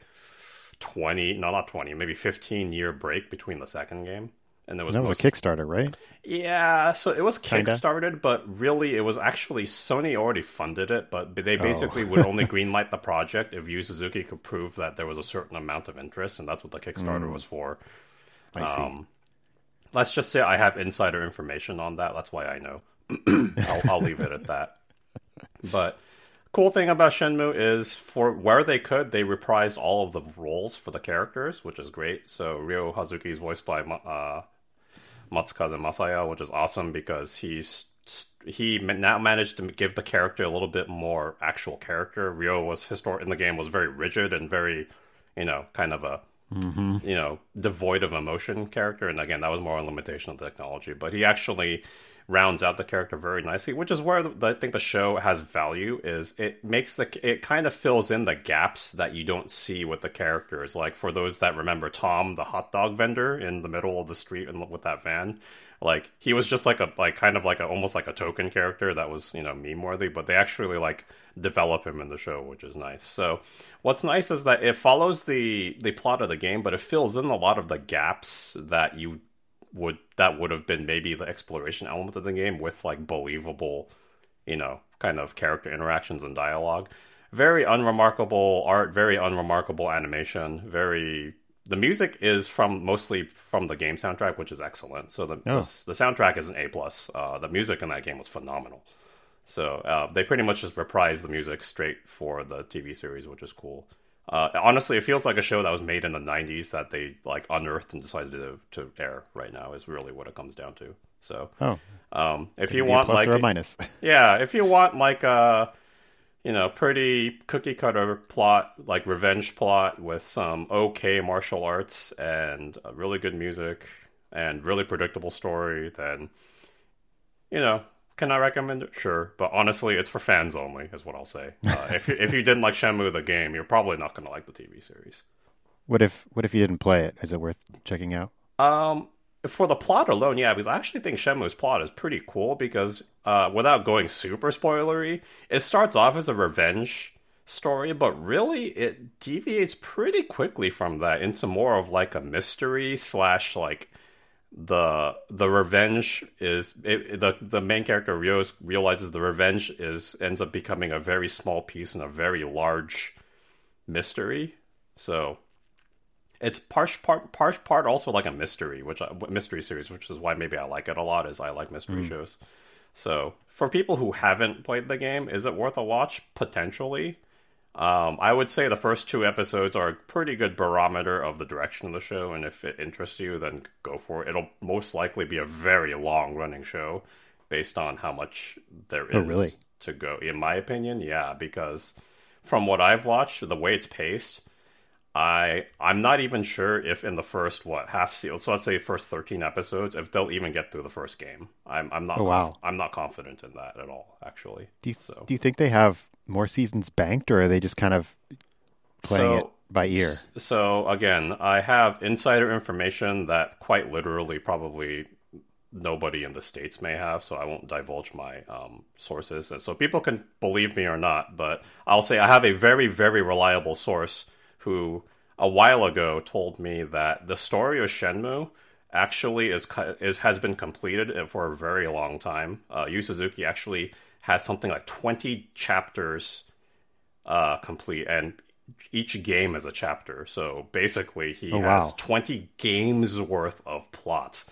20, no, not 20, maybe 15 year break between the second game. And there was that was a Kickstarter, right? yeah, so it was Kinda. kickstarted, but really it was actually Sony already funded it, but they basically would only greenlight the project if Yu Suzuki could prove that there was a certain amount of interest, and that's what the Kickstarter was for. I see. Um, let's just say I have insider information on that. That's why I know. I'll, I'll leave it at that. But cool thing about Shenmue is for where they could, they reprised all of the roles for the characters, which is great. So Ryo Hazuki is voiced by uh, Matsukaze Masaya, which is awesome because he's he now managed to give the character a little bit more actual character. Ryo was histor- in the game was very rigid and very, you know, kind of a you know devoid of emotion character. And again, that was more a limitation of the technology. But he actually rounds out the character very nicely, which is where the, I think the show has value. Is it makes the it kind of fills in the gaps that you don't see with the characters. Like for those that remember Tom, the hot dog vendor in the middle of the street and with that van, like he was just like a like kind of like a almost like a token character that was you know meme worthy. But they actually like develop him in the show, which is nice. So what's nice is that it follows the the plot of the game, but it fills in a lot of the gaps that you would that would have been maybe the exploration element of the game with like believable, you know, kind of character interactions and dialogue. Very unremarkable art, very unremarkable animation, very the music is from mostly from the game soundtrack, which is excellent. So the Oh. the, the soundtrack is an A plus. Uh, the music in that game was phenomenal. So uh, they pretty much just reprised the music straight for the TV series, which is cool. Uh, honestly, it feels like a show that was made in the '90s that they like unearthed and decided to to air right now. Is really what it comes down to. So, Oh, um, if could you want plus like or a minus. yeah, if you want like a you know pretty cookie cutter plot, like revenge plot with some okay martial arts and uh, really good music and really predictable story, then you know can I recommend it? Sure, but honestly, it's for fans only, is what I'll say. Uh, if you, if you didn't like Shenmue the game, you're probably not going to like the TV series. what if what if you didn't play it? Is it worth checking out? Um, for the plot alone, yeah, because I actually think Shenmue's plot is pretty cool because, uh, without going super spoilery, it starts off as a revenge story, but really it deviates pretty quickly from that into more of like a mystery slash like the the revenge is it, the the main character Ryo realizes the revenge is ends up becoming a very small piece in a very large mystery. So it's part part part part also like a mystery, which I, mystery series, which is why maybe I like it a lot. Is I like mystery mm. shows. So for people who haven't played the game, is it worth a watch? Potentially. Um, I would say the first two episodes are a pretty good barometer of the direction of the show, and if it interests you, then go for it. It'll most likely be a very long running show based on how much there is Oh, really? to go. In my opinion, yeah, because from what I've watched, the way it's paced, I I'm not even sure if in the first what half seal so let's say first thirteen episodes if they'll even get through the first game. I'm I'm not Oh, wow. I'm not confident in that at all actually. Do you, so do you think they have more seasons banked, or are they just kind of playing So- it by ear? So again, I have insider information that quite literally probably nobody in the states may have, so I won't divulge my um, sources. And so people can believe me or not, but I'll say I have a very, very reliable source who a while ago told me that the story of Shenmue actually is, is has been completed for a very long time. Uh, Yu Suzuki actually has something like twenty chapters uh, complete, and each game is a chapter. So basically, he Oh, has wow. 20 games worth of plot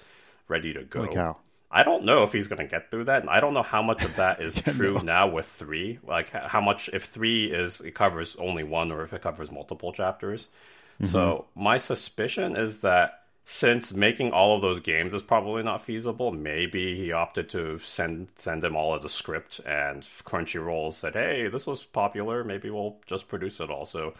ready to go. I don't know if he's going to get through that, and I don't know how much of that is true now with three. Like how much if three is it covers only one, or if it covers multiple chapters. So my suspicion is that since making all of those games is probably not feasible, maybe he opted to send send them all as a script, and Crunchyroll said, "Hey, this was popular. Maybe we'll just produce it all." So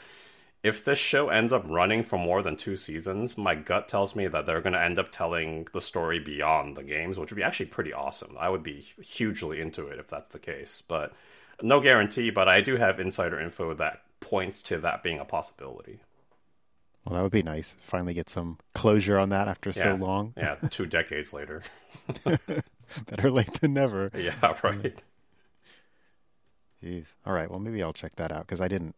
if this show ends up running for more than two seasons, my gut tells me that they're going to end up telling the story beyond the games, which would be actually pretty awesome. I would be hugely into it if that's the case, but no guarantee. But I do have insider info that points to that being a possibility. Well, that would be nice. Finally, get some closure on that after so long. Yeah, two decades later. Better late than never. Yeah, right. Jeez. All right. Well, maybe I'll check that out because I didn't.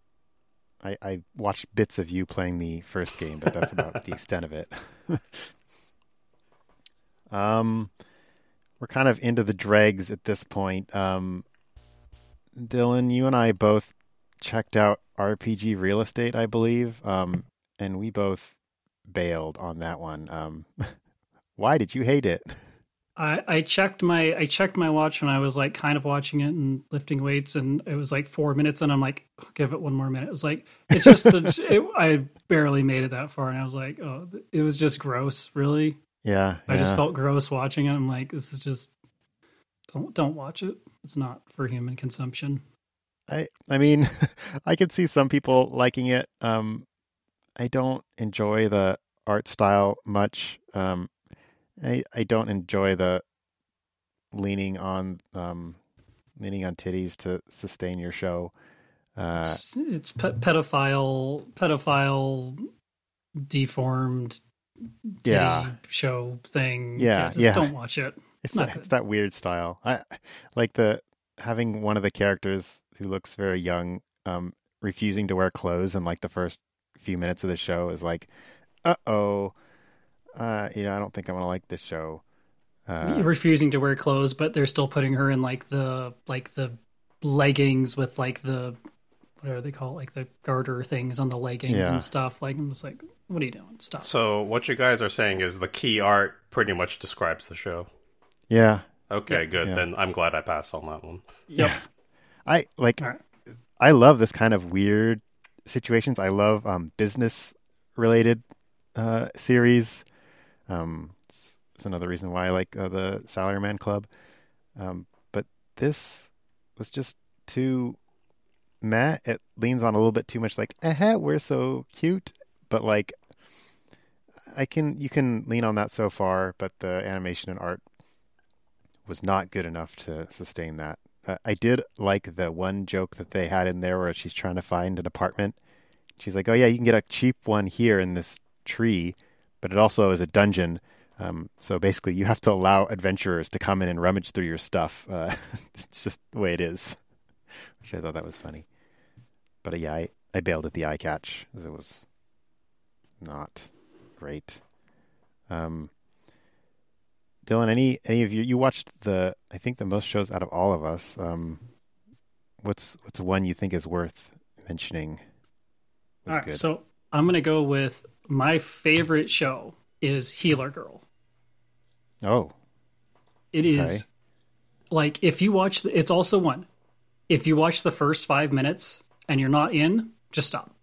I, I watched bits of you playing the first game, but that's about the extent of it. um, we're kind of into the dregs at this point. Um, Dylan, you and I both checked out RPG Real Estate, I believe, um, and we both bailed on that one. Um, why did you hate it? I, I checked my I checked my watch when I was like kind of watching it and lifting weights, and it was like four minutes, and I'm like, "I'll give it one more minute. It was like it's just the, it, I barely made it that far, and I was like, oh, it was just gross. Really, Yeah, I just felt gross watching it. I'm like, this is just don't don't watch it. It's not for human consumption. I I mean, I could see some people liking it. Um, I don't enjoy the art style much. Um, I I don't enjoy the leaning on um leaning on titties to sustain your show. Uh, It's, it's pe- pedophile pedophile deformed titty Yeah. show thing. Yeah, just yeah. don't watch it. it's not that, it's that weird style. I like the having one of the characters who looks very young um refusing to wear clothes in like the first few minutes of the show is like, uh oh, uh, you know, I don't think I'm gonna like this show. Uh, refusing to wear clothes, but they're still putting her in like the like the leggings with like the what are they call it, like the garter things on the leggings Yeah. and stuff. Like I'm just like, what are you doing? Stop. So what you guys are saying is the key art pretty much describes the show. yeah, Okay, good. Yeah. Then I'm glad I passed on that one. Yep. I like. All right. I love this kind of weird situations. I love um, business related uh, series. Um, it's, it's another reason why I like uh, the Salaryman Club. Um, but this was just too meh. It leans on a little bit too much, like, eh, we're so cute. But like, I can you can lean on that so far, but the animation and art was not good enough to sustain that. Uh, I did like the one joke that they had in there where she's trying to find an apartment. She's like, "Oh yeah, you can get a cheap one here in this tree, but it also is a dungeon. Um, so basically, you have to allow adventurers to come in and rummage through your stuff. Uh, it's just the way it is." Which I thought that was funny. But uh, yeah, I, I bailed at the eye catch 'cause it was not great. Um, Dylan, any any of you you watched the I think the most shows out of all of us. Um, what's what's one you think is worth mentioning? All right, good. so I'm gonna go with my favorite show is Healer Girl. oh, It is Okay. like if you watch the, it's also one. If you watch the first five minutes and you're not in, just stop.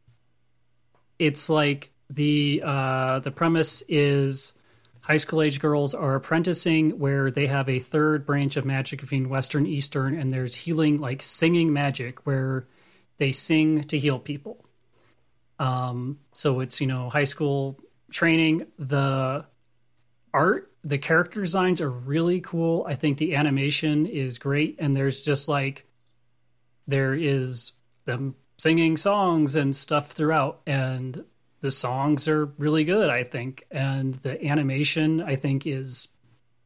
It's like the uh, the premise is high school age girls are apprenticing where they have a third branch of magic between Western Eastern and there's healing like singing magic where they sing to heal people. Um, so it's you know high school training. The art, the character designs are really cool. I think the animation is great, and there's just like there is them singing songs and stuff throughout, and the songs are really good, I think, and the animation I think is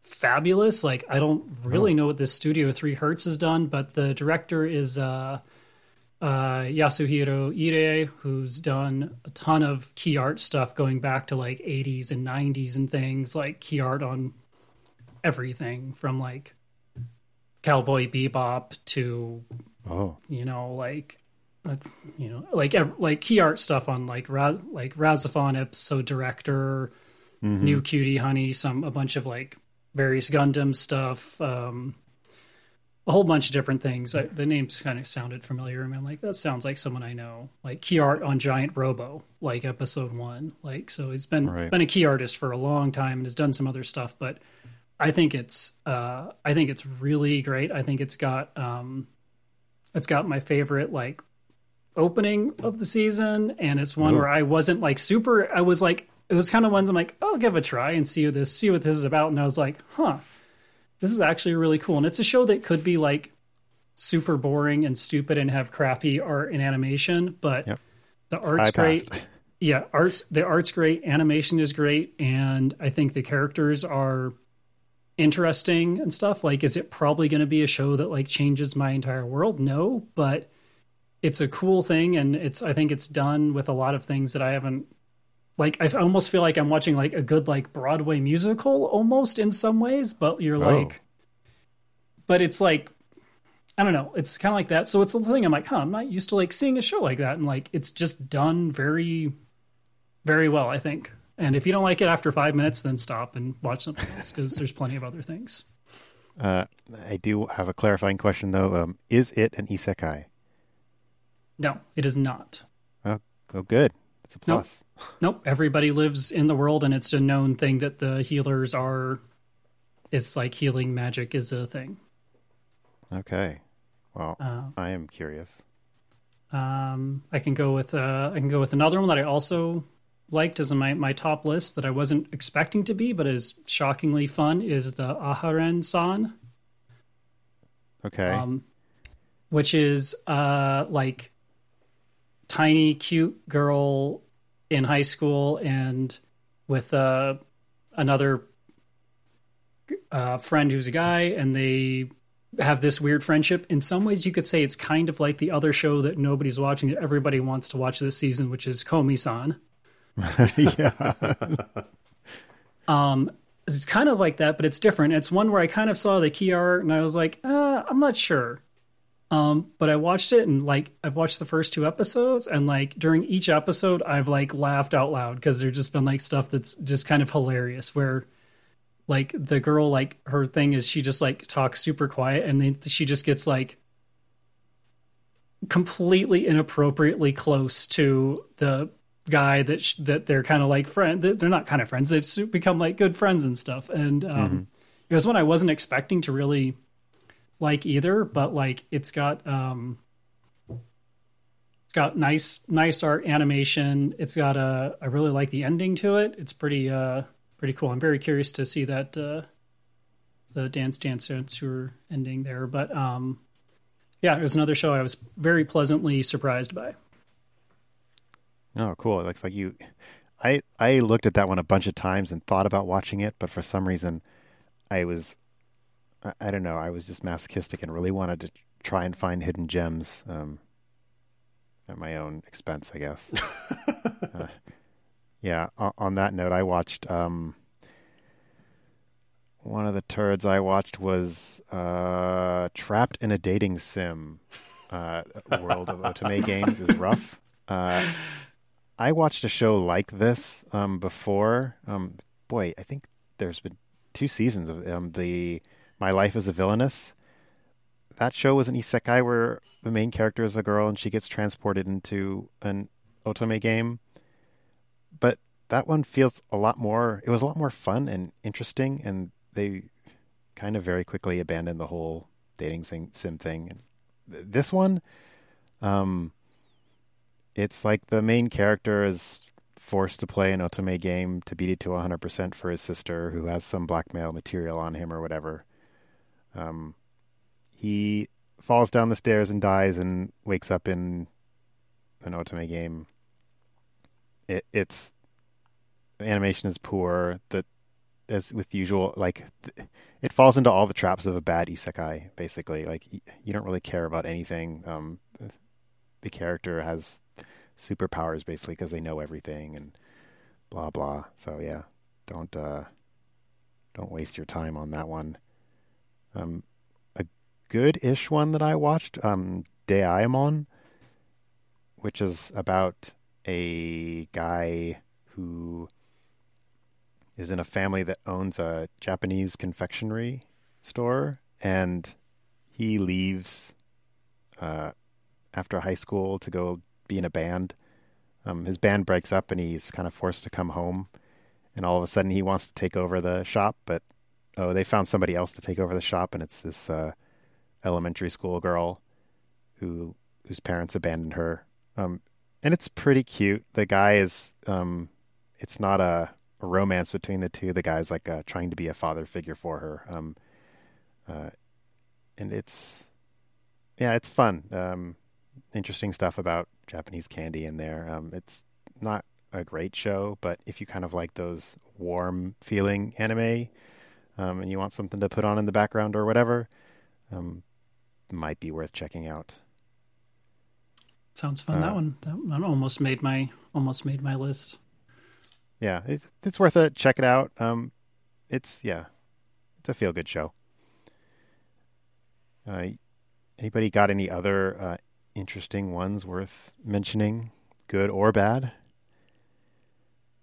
fabulous. Like I don't really oh. know what this Studio Three Hertz has done, but the director is uh, uh, Yasuhiro Irie, who's done a ton of key art stuff going back to like 80s and 90s and things like key art on everything from like Cowboy Bebop to oh you know like you know like like key art stuff on like Ra- like RahXephon episode director mm-hmm. new cutie honey some a bunch of like various Gundam stuff um a whole bunch of different things I, the names kind of sounded familiar and I'm like that sounds like someone I know like key art on Giant Robo like episode 1 like so he's been right. been a key artist for a long time and has done some other stuff but I think it's uh, I think it's really great. I think it's got um, it's got my favorite like opening of the season, and it's one Ooh. where I wasn't like super. I was like it was kind of ones I'm like I'll give a try and see what this see what this is about, and I was like, huh, this is actually really cool, and it's a show that could be like super boring and stupid and have crappy art and animation, but yep. the art's great. Yeah, arts the art's great, animation is great, and I think the characters are interesting and stuff like is it probably going to be a show that like changes my entire world no but it's a cool thing and it's i think it's done with a lot of things that i haven't like i almost feel like i'm watching like a good like broadway musical almost in some ways but you're oh. like but it's like i don't know it's kind of like that so it's the thing i'm like huh i'm not used to like seeing a show like that and like it's just done very very well i think and if you don't like it after five minutes, then stop and watch something else because there's plenty of other things. Uh, I do have a clarifying question though. Um, is it an isekai? No, it is not. Oh, oh good. It's a plus. Nope. nope. Everybody lives in the world, and it's a known thing that the healers are. It's like healing magic is a thing. Okay. Well, uh, I am curious. Um, I can go with uh, I can go with another one that I also liked as my, my top list that I wasn't expecting to be, but is shockingly fun is the Aharen San. Okay. Um, which is uh, like tiny, cute girl in high school and with uh, another uh, friend who's a guy, and they have this weird friendship. In some ways, you could say it's kind of like the other show that nobody's watching that everybody wants to watch this season, which is Komi-san. yeah. um, it's kind of like that, but it's different. It's one where I kind of saw the key art and I was like, uh, I'm not sure. Um, but I watched it and like I've watched the first two episodes and like during each episode I've like laughed out loud because there's just been like stuff that's just kind of hilarious where like the girl like her thing is she just like talks super quiet and then she just gets like completely inappropriately close to the guy that sh- that they're kind of like friend they're not kind of friends they just become like good friends and stuff and um, mm-hmm. it was one I wasn't expecting to really like either but like it's got um it's got nice nice art animation it's got a I really like the ending to it it's pretty uh pretty cool I'm very curious to see that uh the dance dance dancer ending there but um yeah it was another show I was very pleasantly surprised by Oh, cool. It looks like you. I I looked at that one a bunch of times and thought about watching it, but for some reason, I was, I, don't know, I was just masochistic and really wanted to try and find hidden gems um, at my own expense, I guess. uh, yeah. On, on, that note, I watched. Um, one of the turds I watched was uh, Trapped in a Dating Sim. Uh, World of Otome Games is rough. Uh, I watched a show like this um, before. Um, boy, I think there's been two seasons of um, the My Life as a Villainess. That show was an isekai where the main character is a girl and she gets transported into an otome game. But that one feels a lot more. It was a lot more fun and interesting, and they kind of very quickly abandoned the whole dating sim thing. This one, um, it's like the main character is forced to play an otome game to beat it to 100% for his sister who has some blackmail material on him or whatever. Um, he falls down the stairs and dies and wakes up in an Otome game. It, it's animation is poor. The as with usual, like it falls into all the traps of a bad isekai. Basically, like you don't really care about anything. Um, the character has superpowers basically because they know everything and blah blah. So yeah, don't uh, don't waste your time on that one. Um, a good-ish one that I watched, um, Deaimon, which is about a guy who is in a family that owns a Japanese confectionery store, and he leaves uh, after high school to go be in a band. Um, his band breaks up, and he's kind of forced to come home. And all of a sudden, he wants to take over the shop, but oh, they found somebody else to take over the shop, and it's this uh, elementary school girl who whose parents abandoned her. Um, and it's pretty cute. The guy is, um, it's not a romance between the two. The guy's like uh, trying to be a father figure for her, um, uh, and it's yeah, it's fun. Um, interesting stuff about Japanese candy in there. Um, it's not a great show, but if you kind of like those warm feeling anime, um, and you want something to put on in the background or whatever, um, might be worth checking out. Sounds fun. Uh, that one that one almost made my almost made my list yeah, it's it's worth it. Check it out. Um, it's yeah, it's a feel good show. Uh, anybody got any other uh, interesting ones worth mentioning, good or bad?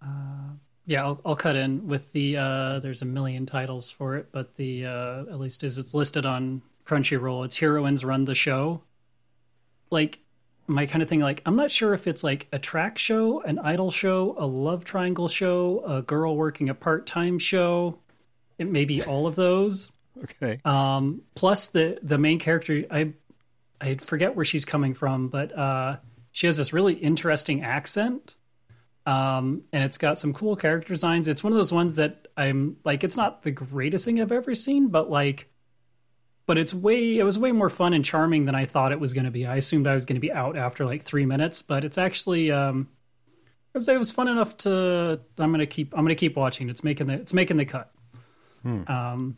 Uh, yeah, I'll, I'll cut in with the. Uh, there's a million titles for it, but the uh, at least as it's listed on Crunchyroll, it's Heroines Run the Show. Like my kind of thing like i'm not sure if it's like a track show an idol show a love triangle show a girl working a part-time show it may be all of those okay um plus the the main character i i forget where she's coming from but uh she has this really interesting accent um and it's got some cool character designs it's one of those ones that i'm like it's not the greatest thing i've ever seen but like but it's way it was way more fun and charming than I thought it was going to be. I assumed I was going to be out after like three minutes, but it's actually um, I would say it was fun enough to I'm going to keep I'm going to keep watching. It's making the it's making the cut. Hmm. Um,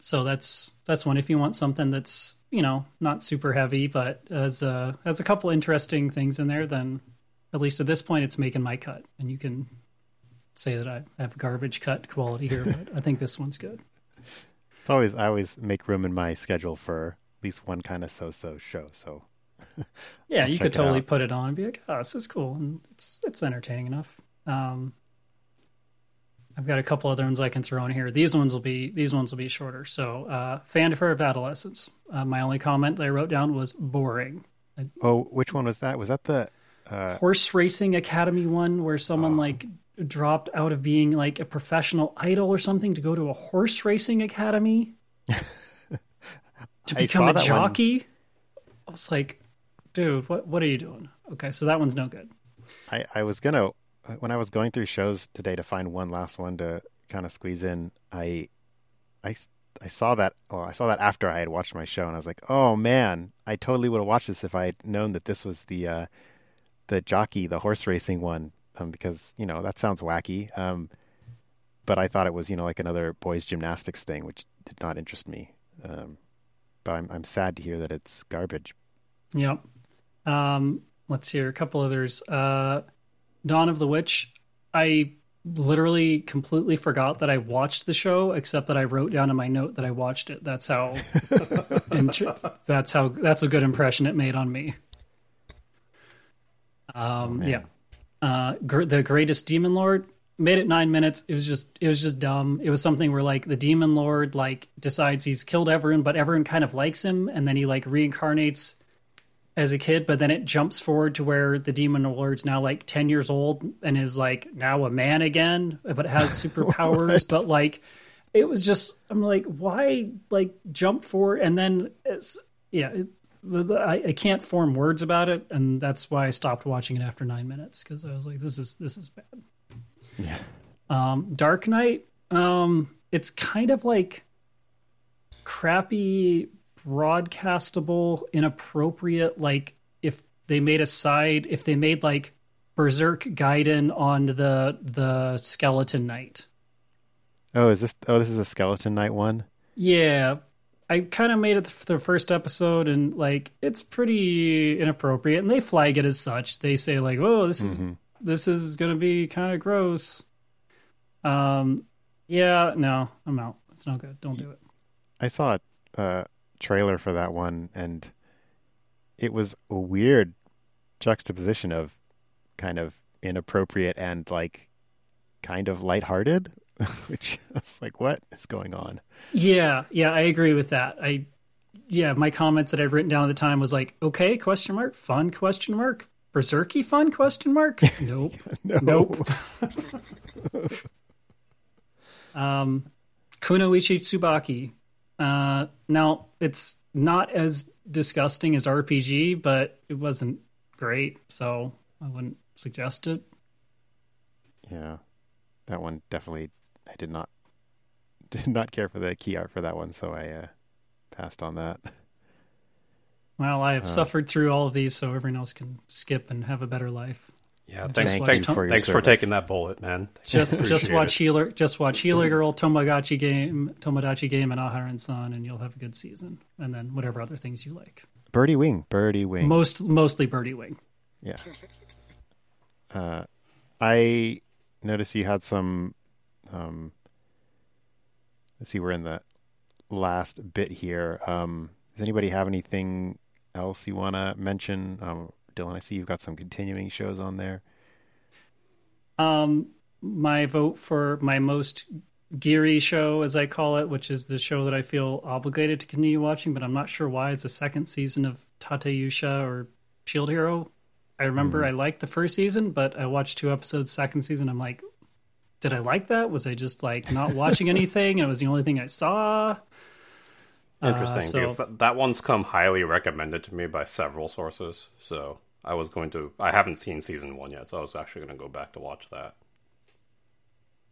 so that's that's one. If you want something that's you know not super heavy, but has a has a couple interesting things in there, then at least at this point it's making my cut, and you can say that I have garbage cut quality here, but I think this one's good. It's always I always make room in my schedule for at least one kind of so-so show. So yeah, you could totally put it on and be like, "Oh, this is cool," and it's it's entertaining enough. Um, I've got a couple other ones I can throw in here. These ones will be these ones will be shorter. So, uh, Fanfare of Adolescence. Uh, my only comment I wrote down was boring. Oh, which one was that? Was that the uh... horse racing academy one where someone oh. like dropped out of being like a professional idol or something to go to a horse racing academy to become a jockey. One. I was like, dude, what what are you doing? Okay, so that one's no good. I I was gonna when I was going through shows today to find one last one to kind of squeeze in. I I I saw that. Well, I saw that after I had watched my show, and I was like, "Oh man, I totally would have watched this if I had known that this was the uh, the jockey, the horse racing one." um, because you know that sounds wacky. Um, but I thought it was you know like another boys gymnastics thing, which did not interest me. Um, but I'm I'm sad to hear that it's garbage. Yep. Um, let's hear a couple others. Uh, Dawn of the Witch. I literally completely forgot that I watched the show, except that I wrote down in my note that I watched it. That's how. that's how. That's a good impression it made on me. Um, oh, yeah, uh, gr- the greatest demon lord made it nine minutes. It was just it was just dumb. It was something where like the demon lord like decides he's killed everyone, but everyone kind of likes him, and then he like reincarnates as a kid. But then it jumps forward to where the demon lord's now like ten years old and is like now a man again, but has superpowers. but like it was just I'm like why like jump forward and then it's yeah. It, I, I, can't form words about it, and that's why I stopped watching it after nine minutes because I was like, "This is this is bad." Yeah. Um, Dark Knight. Um, it's kind of like crappy broadcastable inappropriate like if they made a side if they made like Berserk Gaiden on the the Skeleton Knight. Oh, is this? Oh, this is a Skeleton Knight one. Yeah, I kind of made it for the first episode, and like it's pretty inappropriate, and they flag it as such. They say like, "Oh, this is Mm-hmm. this is gonna be kind of gross." Um, yeah, no, I'm out. It's not good. Don't do it. I saw a uh, trailer for that one, and it was a weird juxtaposition of kind of inappropriate and like kind of lighthearted, which I was like, what is going on? Yeah, yeah, I agree with that. I yeah, my comments that I'd written down at the time was like, okay, question mark, fun question mark, berserky fun question mark. Nope. No. Nope. um, Kunoichi Tsubaki. Uh, now it's not as disgusting as RPG, but it wasn't great, so I wouldn't suggest it. Yeah, that one definitely. I did not did not care for the key art for that one, so I uh, passed on that. Well, I have Uh. suffered through all of these, so everyone else can skip and have a better life. Yeah, Just thanks, Thank thanks, you for thanks for taking that bullet, man. Just just watch it. Healer just watch Healer Girl, Tomodachi Game, Tomodachi Game, and Aharen San, and you'll have a good season. And then whatever other things you like. Birdie Wing, Birdie Wing. Most mostly Birdie Wing. Yeah. Uh, I noticed you had some. Um, let's see, we're in the last bit here. Um, does anybody have anything else you want to mention? Um, Dylan, I see you've got some continuing shows on there. Um, my vote for my most geary show, as I call it, which is the show that I feel obligated to continue watching, but I'm not sure why. It's the second season of Tateyusha or Shield Hero. I remember I liked the first season, but I watched two episodes second season. I'm like, did I like that? Was I just like not watching anything? and it was the only thing I saw. Uh, Interesting, so- because that, that one's come highly recommended to me by several sources. So I was going to. I haven't seen season one yet, so I was actually going to go back to watch that.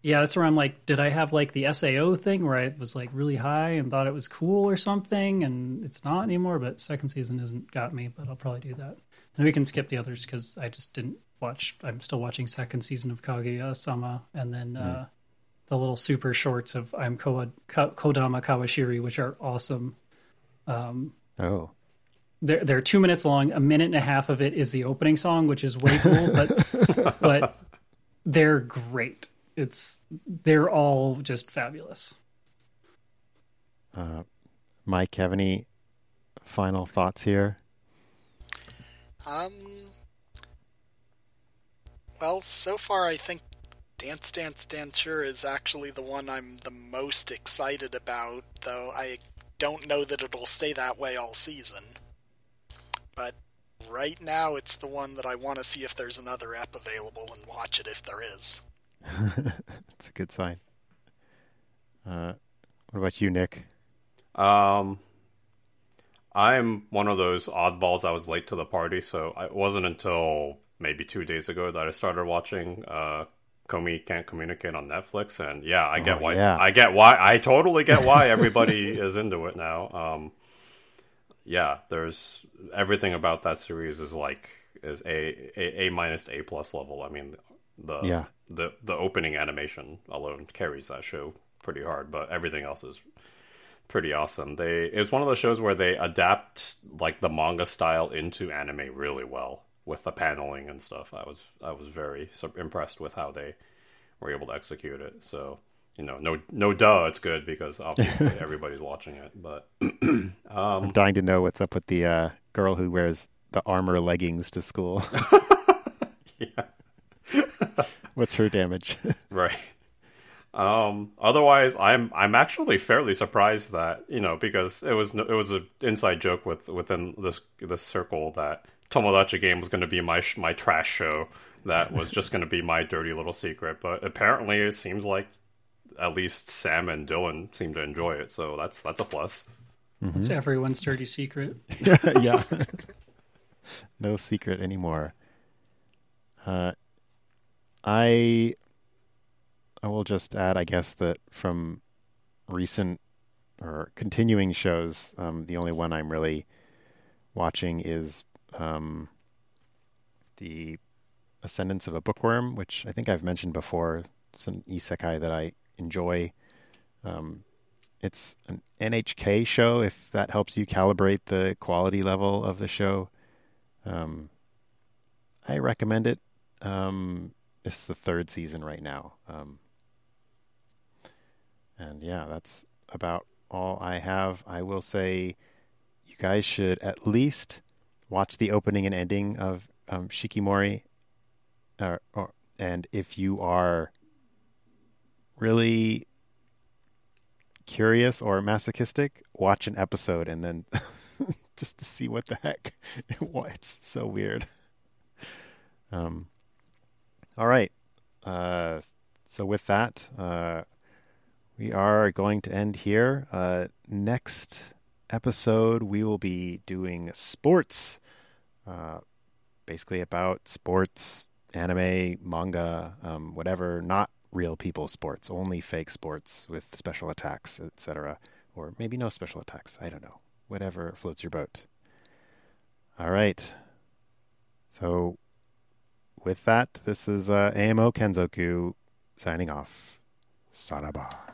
Yeah, that's where I'm like, did I have like the SAO thing where I was like really high and thought it was cool or something, and it's not anymore. But second season hasn't got me, but I'll probably do that. And we can skip the others because I just didn't watch. I'm still watching second season of Kaguya-sama, and then uh, the little super shorts of I'm Ko- Ko- Kodama Kawashiri, which are awesome. Oh, They're they're two minutes long. A minute and a half of it is the opening song, which is way cool, but but they're great. It's they're all just fabulous. uh, Mike, have any final thoughts here? Um. Well, so far I think Dance Dance Dancer is actually the one I'm the most excited about, though I don't know that it'll stay that way all season. But right now it's the one that I want to see if there's another app available and watch it if there is. That's a good sign. Uh, what about you, Nick? Um, I'm one of those oddballs. I was late to the party, so it wasn't until maybe two days ago that I started watching uh, Komi Can't Communicate on Netflix, and yeah, I get Oh, why. yeah. I get why. I totally get why everybody is into it now. Um, yeah, there's everything about that series is like is a a, a minus A plus level. I mean, the Yeah. the the opening animation alone carries that show pretty hard, but everything else is pretty awesome. They it's one of those shows where they adapt like the manga style into anime really well with the paneling and stuff. I was I was very impressed with how they were able to execute it. So you know, no no duh, it's good because obviously everybody's watching it. But I'm dying to know what's up with the uh, girl who wears the armor leggings to school. Yeah. what's her damage? Right. Um, otherwise, I'm I'm actually fairly surprised that you know because it was it was an inside joke with within this this circle that Tomodachi Game was going to be my sh- my trash show that was just going to be my dirty little secret, but apparently it seems like at least Sam and Dylan seem to enjoy it, so that's that's a plus. It's everyone's dirty secret. yeah. no secret anymore. Uh, I I will just add, I guess, that from recent or continuing shows. Um, the only one I'm really watching is um, the Ascendance of a Bookworm, which I think I've mentioned before. It's an isekai that I enjoy. Um, it's an NHK show, if that helps you calibrate the quality level of the show. Um, I recommend it. Um, it's the third season right now. Um, and yeah, that's about all I have. I will say you guys should at least watch the opening and ending of um, Shikimori. Uh, or, and if you are really curious or masochistic, watch an episode and then just to see what the heck. it's so weird. Um, all right. Uh, so with that, uh, we are going to end here. Uh, next episode, we will be doing sports, uh, basically about sports, anime, manga, um, whatever, not real people sports, only fake sports with special attacks, etc. Or maybe no special attacks. I don't know. Whatever floats your boat. All right. So, with that, this is uh, AMO Kenzoku signing off. Saraba.